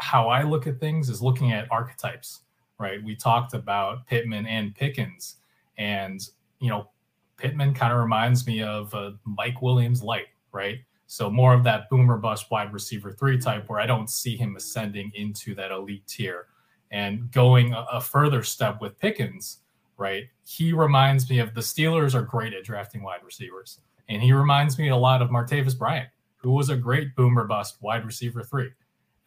how I look at things is looking at archetypes. Right. We talked about Pittman and Pickens, and, you know, Pittman kind of reminds me of uh, Mike Williams light, right? So more of that boomer bust wide receiver three type where I don't see him ascending into that elite tier. And going a, further step with Pickens, right? He reminds me of the Steelers are great at drafting wide receivers. And he reminds me a lot of Martavis Bryant, who was a great boomer bust wide receiver three.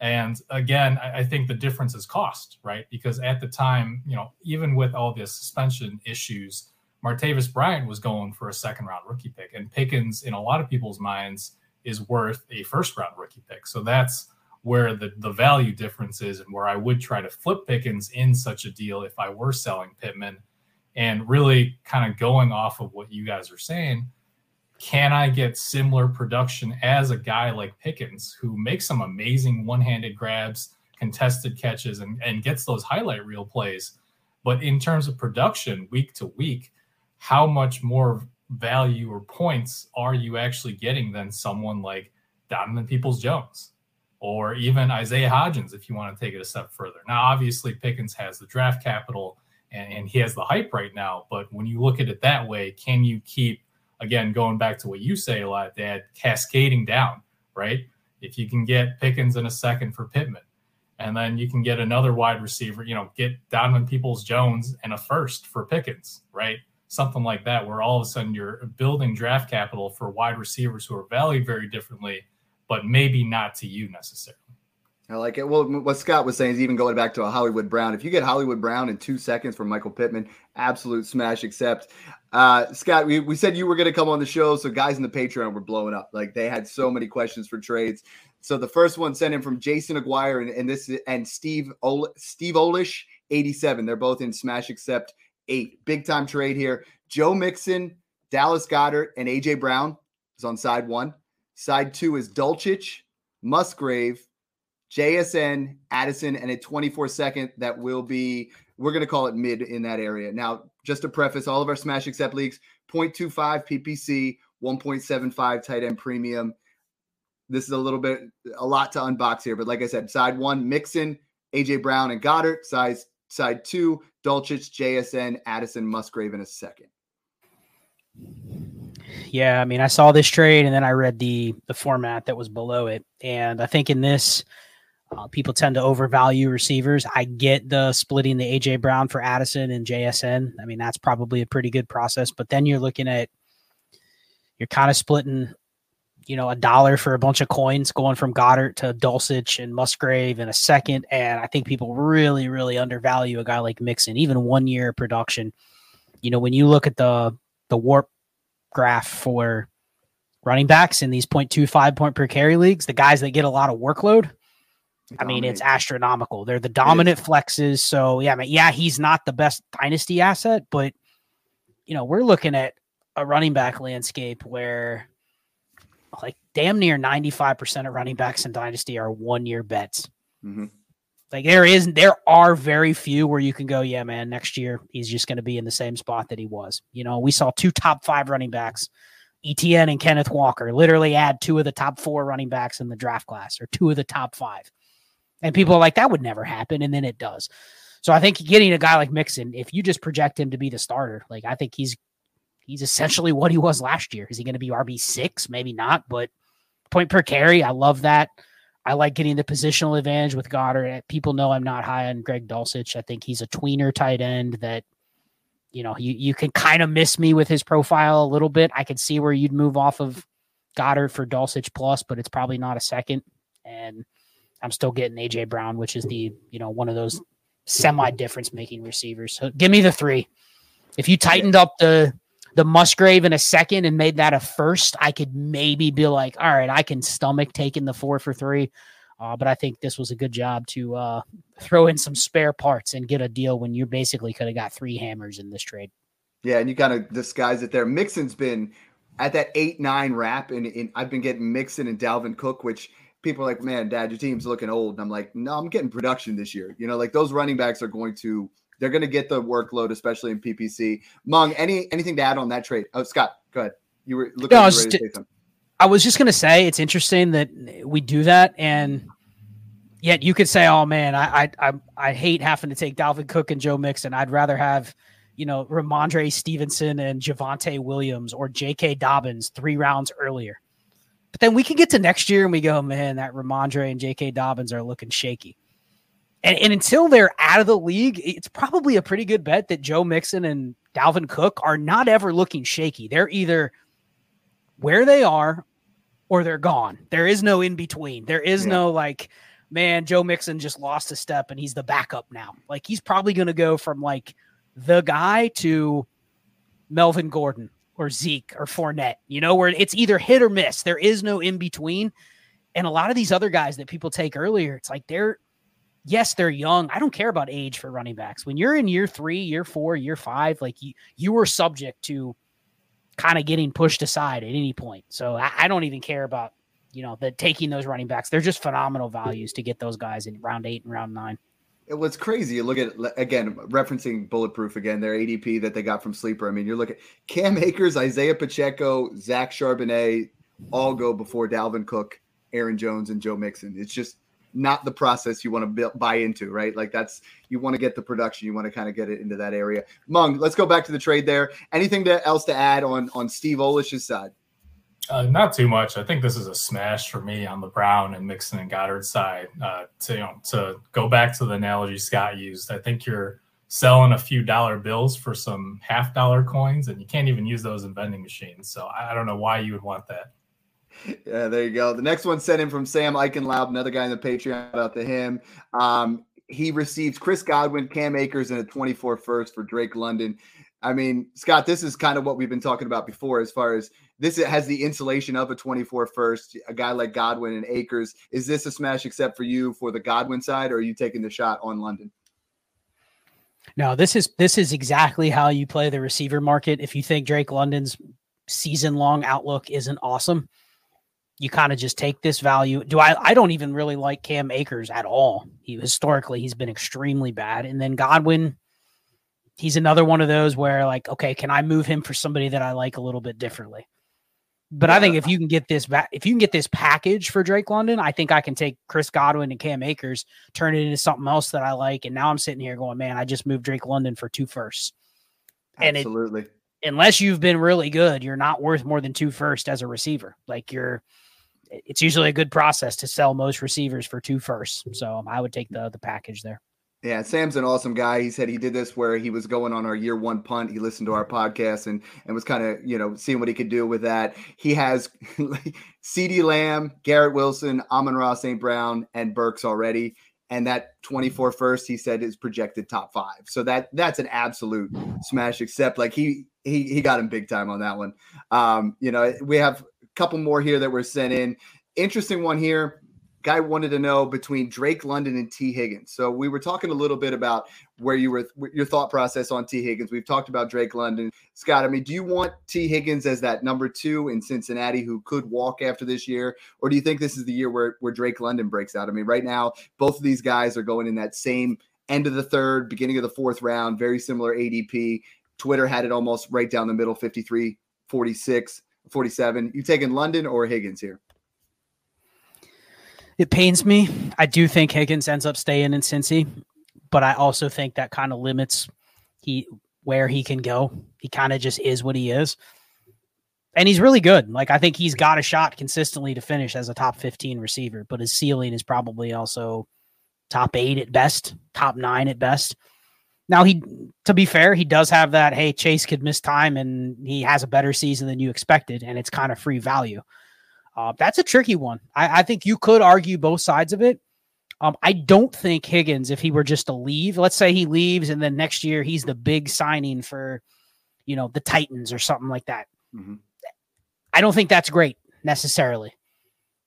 And again, I, I think the difference is cost, right? Because at the time, you know, even with all the suspension issues, Martavis Bryant was going for a second round rookie pick. And Pickens, in a lot of people's minds, is worth a first round rookie pick. So that's where the, the value difference is and where I would try to flip Pickens in such a deal if I were selling Pittman. And really kind of going off of what you guys are saying, can I get similar production as a guy like Pickens who makes some amazing one handed grabs, contested catches and, and gets those highlight reel plays. But in terms of production week to week, how much more value or points are you actually getting than someone like Donovan Peoples Jones or even Isaiah Hodgins if you want to take it a step further? Now, obviously, Pickens has the draft capital and, and he has the hype right now. But when you look at it that way, can you keep, again, going back to what you say a lot, Dad, cascading down, right? If you can get Pickens in a second for Pittman, and then you can get another wide receiver, you know, get Donovan Peoples Jones and a first for Pickens, right? Something like that, where all of a sudden you're building draft capital for wide receivers who are valued very differently, but maybe not to you necessarily. I like it. Well, what Scott was saying is even going back to a Hollywood Brown. If you get Hollywood Brown in two seconds from Michael Pittman, absolute smash. Except, uh, Scott, we, we said you were going to come on the show, so guys in the Patreon were blowing up. Like they had so many questions for trades. So the first one sent in from Jason Aguirre and, and this and Steve Ol- Steve Olish, eighty seven. They're both in smash except eight. Big time trade here. Joe Mixon, Dallas Goedert, and AJ Brown is on side one. Side two is Dulcich, Musgrave. JSN, Addison, and a 24 second that will be, we're going to call it mid in that area. Now, just to preface, all of our Smash Accept leagues 0.25 PPC, 1.75 tight end premium. This is a little bit, a lot to unbox here, but like I said, side one, Mixon, AJ Brown, and Goedert. Size side two, Dulcich, JSN, Addison, Musgrave in a second. Yeah, I mean, I saw this trade and then I read the the format that was below it, and I think in this uh, people tend to overvalue receivers. I get the splitting the AJ Brown for Addison and JSN. I mean, that's probably a pretty good process. But then you're looking at you're kind of splitting, you know, a dollar for a bunch of coins going from Goedert to Dulcich and Musgrave in a second. And I think people really, really undervalue a guy like Mixon, even one year production. You know, when you look at the the warp graph for running backs in these 0.25 point per carry leagues, the guys that get a lot of workload, I mean, it's astronomical. They're the dominant flexes. So yeah, I mean, yeah, he's not the best dynasty asset, but you know, we're looking at a running back landscape where damn near 95% of running backs in dynasty are one year bets. Mm-hmm. Like there is, there are very few where you can go, yeah, man, next year he's just going to be in the same spot that he was. You know, we saw two top five running backs, ETN and Kenneth Walker, literally add two of the top four running backs in the draft class or two of the top five. And people are like, that would never happen. And then it does. So I think getting a guy like Mixon, if you just project him to be the starter, like I think he's he's essentially what he was last year. Is he going to be RB six? Maybe not, but point per carry, I love that. I like getting the positional advantage with Goedert. Eh, people know I'm not high on Greg Dulcich. I think he's a tweener tight end that, you know, you, you can kind of miss me with his profile a little bit. I can see where you'd move off of Goedert for Dulcich plus, but it's probably not a second. And I'm still getting AJ Brown, which is the you know one of those semi difference making receivers. So give me the three. If you tightened up the the Musgrave in a second and made that a first, I could maybe be like, all right, I can stomach taking the four for three. Uh, but I think this was a good job to uh, throw in some spare parts and get a deal when you basically could have got three hammers in this trade. Yeah, and you kind of disguise it there. Mixon's been at that eight nine wrap, and, and I've been getting Mixon and Dalvin Cook, which people are like, man, dad, your team's looking old. And I'm like, no, I'm getting production this year. You know, like those running backs are going to, they're going to get the workload, especially in PPC. Meng, any anything to add on that trade? Oh, Scott, go ahead. You were looking no, I, was just, I was just going to say it's interesting that we do that. And yet you could say, oh man, I, I, I, I hate having to take Dalvin Cook and Joe Mixon. I'd rather have, you know, Rhamondre Stevenson and Javonte Williams or J.K. Dobbins three rounds earlier. But then we can get to next year and we go, man, that Rhamondre and J.K. Dobbins are looking shaky. And, and until they're out of the league, it's probably a pretty good bet that Joe Mixon and Dalvin Cook are not ever looking shaky. They're either where they are or they're gone. There is no in between. There is yeah. no like, man, Joe Mixon just lost a step and he's the backup now. Like he's probably going to go from like the guy to Melvin Gordon or Zeke or Fournette, you know, where it's either hit or miss. There is no in between. And a lot of these other guys that people take earlier, it's like they're, yes, they're young. I don't care about age for running backs. When you're in year three, year four, year five, like you, you are subject to kind of getting pushed aside at any point. So I, I don't even care about you know, the taking those running backs. They're just phenomenal values to get those guys in round eight and round nine. It was crazy. You look at again, referencing bulletproof again, their ADP that they got from Sleeper. I mean, you're looking Cam Akers, Isaiah Pacheco, Zach Charbonnet, all go before Dalvin Cook, Aaron Jones, and Joe Mixon. It's just not the process you want to build, buy into, right? Like that's you want to get the production, you want to kind of get it into that area. Meng, let's go back to the trade there. Anything to, else to add on on Steve Olish's side? Uh, not too much. I think this is a smash for me on the Brown and Mixon and Goedert side. Uh, to you know, to go back to the analogy Scott used, I think you're selling a few dollar bills for some half dollar coins, and you can't even use those in vending machines. So I, I don't know why you would want that. Yeah, there you go. The next one sent in from Sam Eichenlaub, another guy in the Patreon. About to him. Um, he receives Chris Godwin, Cam Akers, and a 24 first for Drake London. I mean, Scott, this is kind of what we've been talking about before as far as this has the insulation of a 24 first, a guy like Godwin and Akers. Is this a smash except for you for the Godwin side, or are you taking the shot on London? No, this is this is exactly how you play the receiver market. If you think Drake London's season long outlook isn't awesome, you kind of just take this value. Do I I don't even really like Cam Akers at all. He historically he's been extremely bad. And then Godwin, he's another one of those where like, okay, can I move him for somebody that I like a little bit differently? But yeah. I think if you can get this back, if you can get this package for Drake London, I think I can take Chris Godwin and Cam Akers, turn it into something else that I like. And now I'm sitting here going, man, I just moved Drake London for two firsts. And Absolutely. It, unless you've been really good, you're not worth more than two first as a receiver. Like you're, it's usually a good process to sell most receivers for two firsts. So I would take the the package there. Yeah, Sam's an awesome guy. He said he did this where he was going on our year one punt. He listened to our podcast and and was kind of you know seeing what he could do with that. He has CeeDee Lamb, Garrett Wilson, Amon-Ra, St. Brown, and Burks already. And that 24 first, he said, is projected top five. So that that's an absolute smash. Except like he he he got him big time on that one. Um, you know, we have couple more here that were sent in. Interesting one here guy wanted to know between Drake London and Tee Higgins. So we were talking a little bit about where you were your thought process on Tee Higgins. We've talked about Drake London. Scott, I mean, do you want Tee Higgins as that number two in Cincinnati who could walk after this year? Or do you think this is the year where, where Drake London breaks out? I mean, right now, both of these guys are going in that same end of the third, beginning of the fourth round, very similar ADP. Twitter had it almost right down the middle, 53, 46, 47. You taking London or Higgins here? It pains me. I do think Higgins ends up staying in Cincy, but I also think that kind of limits he where he can go. He kind of just is what he is. And he's really good. Like I think he's got a shot consistently to finish as a top 15 receiver, but his ceiling is probably also top 8 at best, top 9 at best. Now he to be fair, he does have that hey Chase could miss time and he has a better season than you expected and it's kind of free value. Uh, that's a tricky one. I, I, think you could argue both sides of it. Um, I don't think Higgins, if he were just to leave, let's say he leaves and then next year he's the big signing for, you know, the Titans or something like that. Mm-hmm. I don't think that's great necessarily.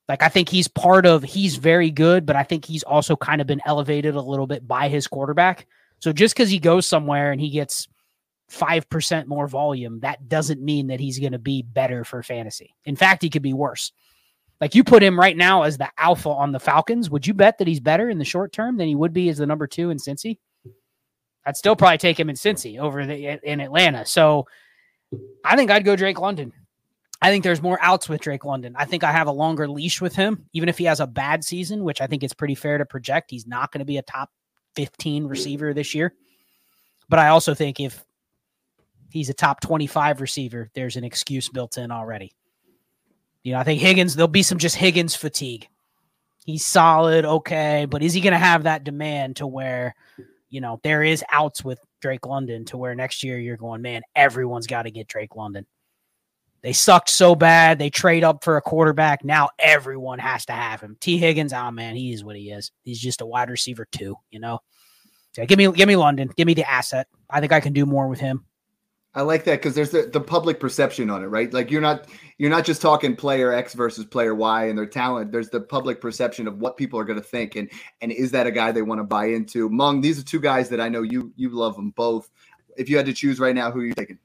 Like I think he's part of he's very good, but I think he's also kind of been elevated a little bit by his quarterback. So just because he goes somewhere and he gets 5% more volume, that doesn't mean that he's going to be better for fantasy. In fact, he could be worse. Like you put him right now as the alpha on the Falcons. Would you bet that he's better in the short term than he would be as the number two in Cincy? I'd still probably take him in Cincy over the, in Atlanta. So I think I'd go Drake London. I think there's more outs with Drake London. I think I have a longer leash with him, even if he has a bad season, which I think it's pretty fair to project. He's not going to be a top 15 receiver this year. But I also think if he's a top 25 receiver, there's an excuse built in already. You know, I think Higgins, there'll be some just Higgins fatigue. He's solid, okay, but is he going to have that demand to where, you know, there is outs with Drake London to where next year you're going, man, everyone's got to get Drake London. They sucked so bad. They trade up for a quarterback. Now everyone has to have him. Tee Higgins, oh man, he is what he is. He's just a wide receiver too, you know. So give me give me London. Give me the asset. I think I can do more with him. I like that because there's the, the public perception on it, right? Like you're not you're not just talking player X versus player Y and their talent. There's the public perception of what people are going to think, and and is that a guy they want to buy into? Meng, these are two guys that I know you you love them both. If you had to choose right now, who are you taking?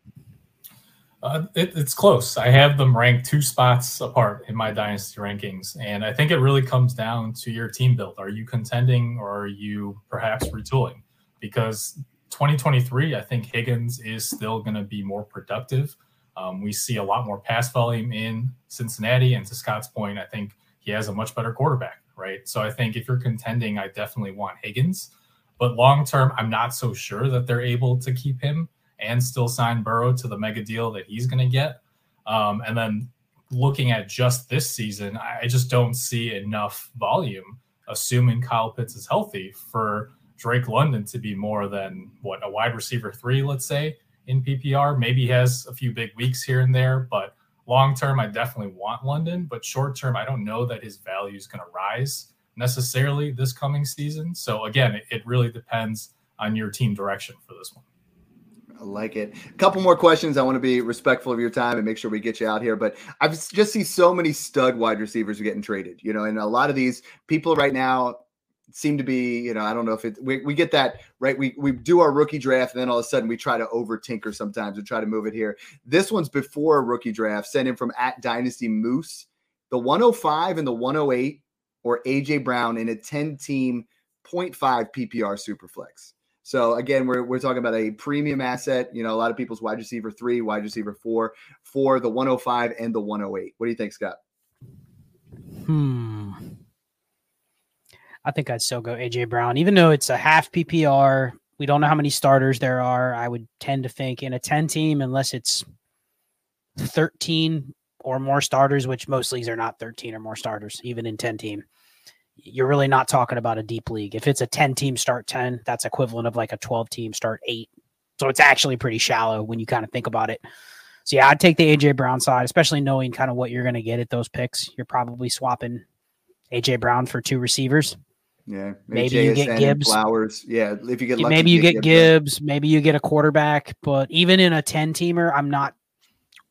Uh, it, it's close. I have them ranked two spots apart in my dynasty rankings, and I think it really comes down to your team build. Are you contending, or are you perhaps retooling? Because 2023, I think Higgins is still going to be more productive. Um, we see a lot more pass volume in Cincinnati, and to Scott's point, I think he has a much better quarterback, right? So I think if you're contending, I definitely want Higgins. But long term, I'm not so sure that they're able to keep him and still sign Burrow to the mega deal that he's going to get. Um, and then looking at just this season, I just don't see enough volume, assuming Kyle Pitts is healthy, for Drake London to be more than what a wide receiver three, let's say, in PPR. Maybe he has a few big weeks here and there, but long term, I definitely want London. But short term, I don't know that his value is going to rise necessarily this coming season. So again, it, it really depends on your team direction for this one. I like it. A couple more questions. I want to be respectful of your time and make sure we get you out here. But I just see so many stud wide receivers getting traded, you know, and a lot of these people right now seem to be, you know, I don't know if it we, we get that right. We we do our rookie draft and then all of a sudden we try to over tinker sometimes and try to move it here. This one's before a rookie draft, sent in from at Dynasty Moose. The 105 and the 108 or AJ Brown in a 10 team 0.5 PPR superflex. So again, we're, we're talking about a premium asset. You know, a lot of people's wide receiver three, wide receiver four, for the 105 and the 108. What do you think, Scott? Hmm. I think I'd still go AJ Brown, even though it's a half PPR. We don't know how many starters there are. I would tend to think in a 10 team, unless it's 13 or more starters, which most leagues are not 13 or more starters, even in 10 team you're really not talking about a deep league. If it's a 10 team start 10, that's equivalent of like a 12 team start 8. So it's actually pretty shallow when you kind of think about it. So yeah, I'd take the AJ Brown side, especially knowing kind of what you're going to get at those picks. You're probably swapping AJ Brown for two receivers. Yeah, maybe you get Gibbs. Flowers. Yeah, if you get lucky, maybe you get, get Gibbs. Gibbs maybe you get a quarterback. But even in a 10 teamer, I'm not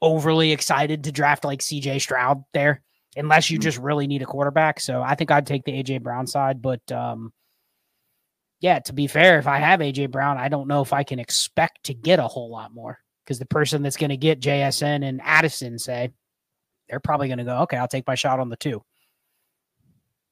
overly excited to draft like CJ Stroud there unless you mm. just really need a quarterback. So I think I'd take the AJ Brown side. But um, yeah, to be fair, if I have AJ Brown, I don't know if I can expect to get a whole lot more because the person that's going to get JSN and Addison say they're probably going to go, okay, I'll take my shot on the two.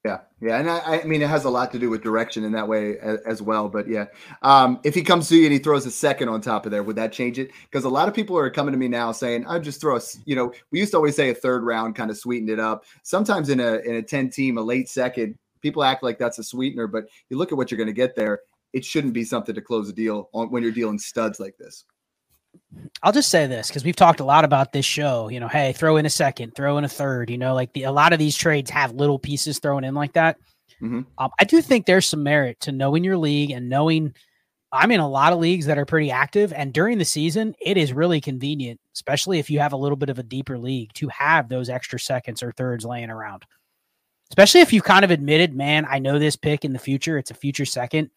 Yeah, yeah, and I, I, mean it has a lot to do with direction in that way as, as, well. But yeah, um, if he comes to you and he throws a second on top of there, would that change it? Because a lot of people are coming to me now saying, "I just throw a," you know, we used to always say a third round kind of sweetened it up. Sometimes in a in a ten team, a late second, people act like that's a sweetener, but you look at what you're going to get there. It shouldn't be something to close a deal on when you're dealing studs like this. I'll just say this because we've talked a lot about this show. You know, hey, throw in a second, throw in a third. You know, like the, a lot of these trades have little pieces thrown in like that. Mm-hmm. Um, I do think there's some merit to knowing your league and knowing. I'm in a lot of leagues that are pretty active, and during the season, it is really convenient, especially if you have a little bit of a deeper league, to have those extra seconds or thirds laying around. Especially if you've kind of admitted, man, I know this pick in the future, it's a future second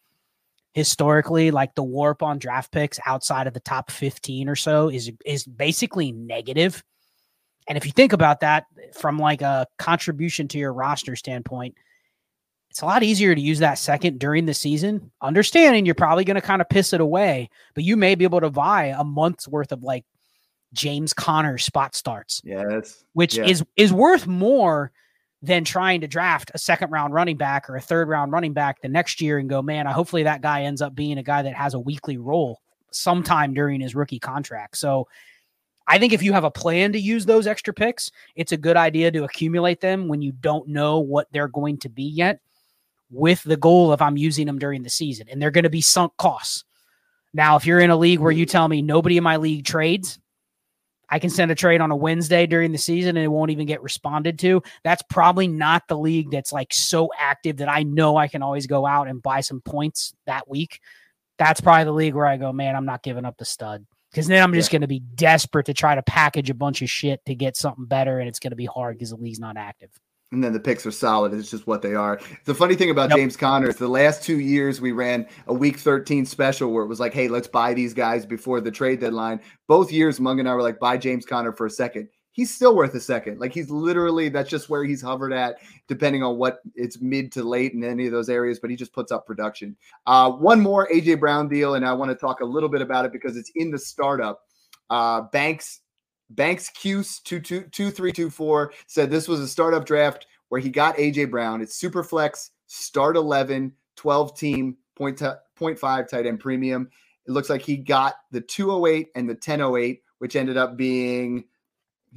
historically like the warp on draft picks outside of the top 15 or so is is basically negative and if you think about that from like a contribution to your roster standpoint it's a lot easier to use that second during the season understanding you're probably going to kind of piss it away but you may be able to buy a month's worth of like James Conner spot starts yes which yeah. is is worth more than trying to draft a second round running back or a third round running back the next year and go, man, hopefully that guy ends up being a guy that has a weekly role sometime during his rookie contract. So I think if you have a plan to use those extra picks, it's a good idea to accumulate them when you don't know what they're going to be yet, with the goal of I'm using them during the season and they're going to be sunk costs. Now, if you're in a league where you tell me nobody in my league trades, I can send a trade on a Wednesday during the season and it won't even get responded to. That's probably not the league that's like so active that I know I can always go out and buy some points that week. That's probably the league where I go, man, I'm not giving up the stud because then I'm just yeah. going to be desperate to try to package a bunch of shit to get something better, and it's going to be hard because the league's not active and then the picks are solid. It's just what they are. The funny thing about yep. James Conner is the last two years we ran a week 13 special where it was like, hey, let's buy these guys before the trade deadline. Both years, Meng and I were like, buy James Conner for a second. He's still worth a second. Like he's literally that's just where he's hovered at, depending on what it's mid to late in any of those areas. But he just puts up production. Uh, one more AJ Brown deal, and I want to talk a little bit about it because it's in the startup. Uh, Banks Banks Cuse two two two three two four said this was a startup draft where he got AJ Brown. It's super flex, start 11, 12 team, point, t- point 0.5 tight end premium. It looks like he got the 208 and the 1008, which ended up being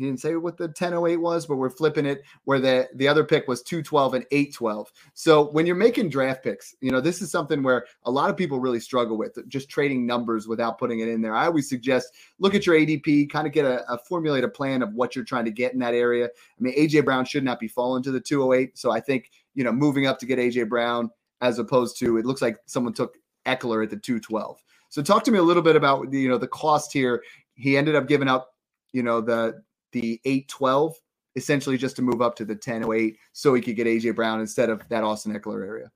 he didn't say what the 1008 was, but we're flipping it where the the other pick was 212 and 812. So when you're making draft picks, you know, this is something where a lot of people really struggle with just trading numbers without putting it in there. I always suggest look at your ADP, kind of get a, a formulate a plan of what you're trying to get in that area. I mean, AJ Brown should not be falling to the 208. So I think, you know, moving up to get AJ Brown as opposed to it looks like someone took Ekeler at the 212. So talk to me a little bit about you know the cost here. He ended up giving up, you know, the the 812 essentially just to move up to the 1008 so he could get AJ Brown instead of that Austin Ekeler area.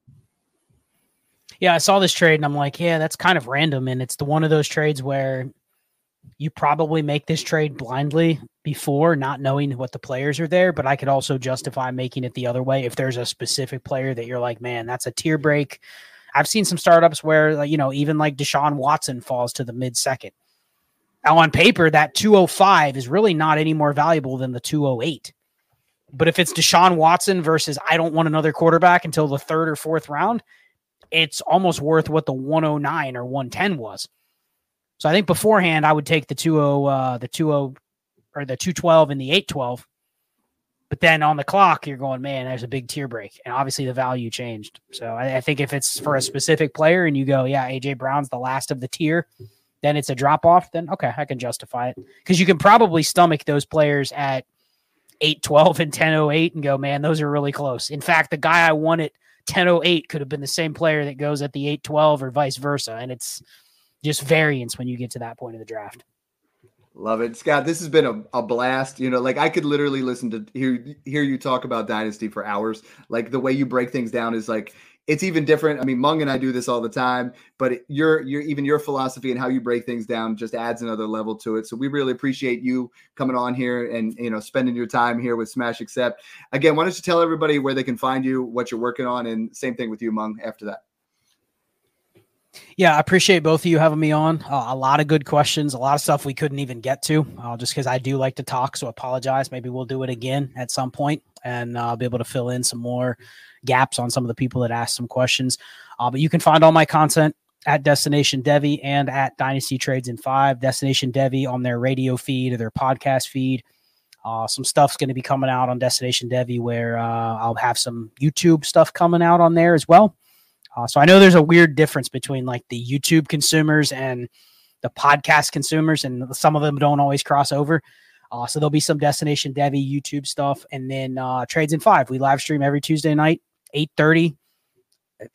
Yeah, I saw this trade and I'm like, yeah, that's kind of random. And it's the one of those trades where you probably make this trade blindly before not knowing what the players are there. But I could also justify making it the other way if there's a specific player that you're like, man, that's a tier break. I've seen some startups where, you know, even like Deshaun Watson falls to the mid second. On paper, that 205 is really not any more valuable than the 208. But if it's Deshaun Watson versus I don't want another quarterback until the third or fourth round, it's almost worth what the 109 or 110 was. So I think beforehand I would take the 20 uh, the 20 or the 212 and the 812. But then on the clock, you're going, man, there's a big tier break. And obviously the value changed. So I, I think if it's for a specific player and you go, yeah, AJ Brown's the last of the tier, then it's a drop off, then okay, I can justify it. Because you can probably stomach those players at 812 and 1008 and go, man, those are really close. In fact, the guy I wanted 1008 could have been the same player that goes at the 812 or vice versa. And it's just variance when you get to that point of the draft. Love it, Scott. This has been a, a blast. You know, like I could literally listen to hear hear you talk about Dynasty for hours. Like the way you break things down is like it's even different. I mean, Meng and I do this all the time, but your your even your philosophy and how you break things down just adds another level to it. So we really appreciate you coming on here and you know spending your time here with Smash Accept. Again, why don't you tell everybody where they can find you, what you're working on, and same thing with you, Meng. After that. Yeah, I appreciate both of you having me on. Uh, a lot of good questions, a lot of stuff we couldn't even get to, uh, just because I do like to talk. So apologize. Maybe we'll do it again at some point, and uh, be able to fill in some more gaps on some of the people that asked some questions. Uh, but you can find all my content at Destination Devy and at Dynasty Trades in Five. Destination Devy on their radio feed or their podcast feed. Uh, some stuff's going to be coming out on Destination Devy where uh, I'll have some YouTube stuff coming out on there as well. Uh, so I know there's a weird difference between like the YouTube consumers and the podcast consumers, and some of them don't always cross over. Uh, so there'll be some Destination Devy YouTube stuff, and then uh, Trades in Five. We live stream every Tuesday night, eight thirty.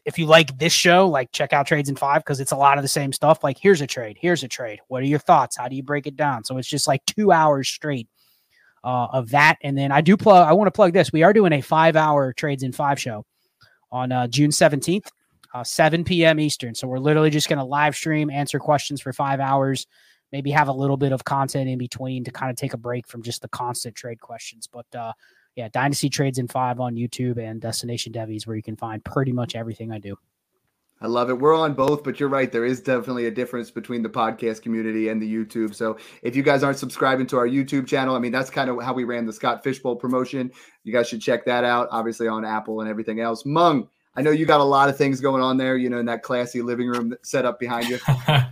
If you like this show, like check out Trades in Five because it's a lot of the same stuff. Like here's a trade, here's a trade. What are your thoughts? How do you break it down? So it's just like two hours straight uh, of that, and then I do plug. I want to plug this. We are doing a five-hour Trades in Five show on uh, June seventeenth uh, 7 p.m. Eastern. So we're literally just going to live stream, answer questions for five hours, maybe have a little bit of content in between to kind of take a break from just the constant trade questions. But uh, yeah, Dynasty Trades in Five on YouTube and Destination Devy's, where you can find pretty much everything I do. I love it. We're on both, but you're right. There is definitely a difference between the podcast community and the YouTube. So if you guys aren't subscribing to our YouTube channel, I mean, that's kind of how we ran the Scott Fish Bowl promotion. You guys should check that out, obviously on Apple and everything else. Meng, I know you got a lot of things going on there, you know, in that classy living room set up behind you.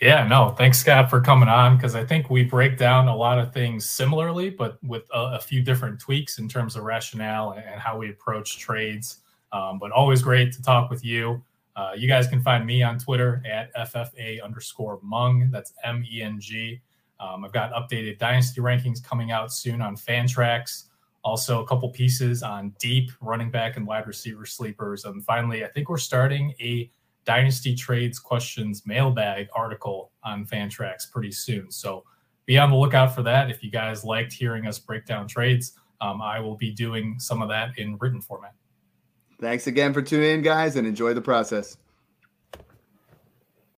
yeah, no, thanks, Scott, for coming on because I think we break down a lot of things similarly, but with a, a few different tweaks in terms of rationale and, how we approach trades. Um, but always great to talk with you. Uh, you guys can find me on Twitter at FFA underscore Meng. That's M E N G. Um, I've got updated dynasty rankings coming out soon on Fantrax. Also, a couple pieces on deep running back and wide receiver sleepers. And finally, I think we're starting a Dynasty Trades Questions mailbag article on Fantrax pretty soon. So be on the lookout for that. If you guys liked hearing us break down trades, um, I will be doing some of that in written format. Thanks again for tuning in, guys, and enjoy the process.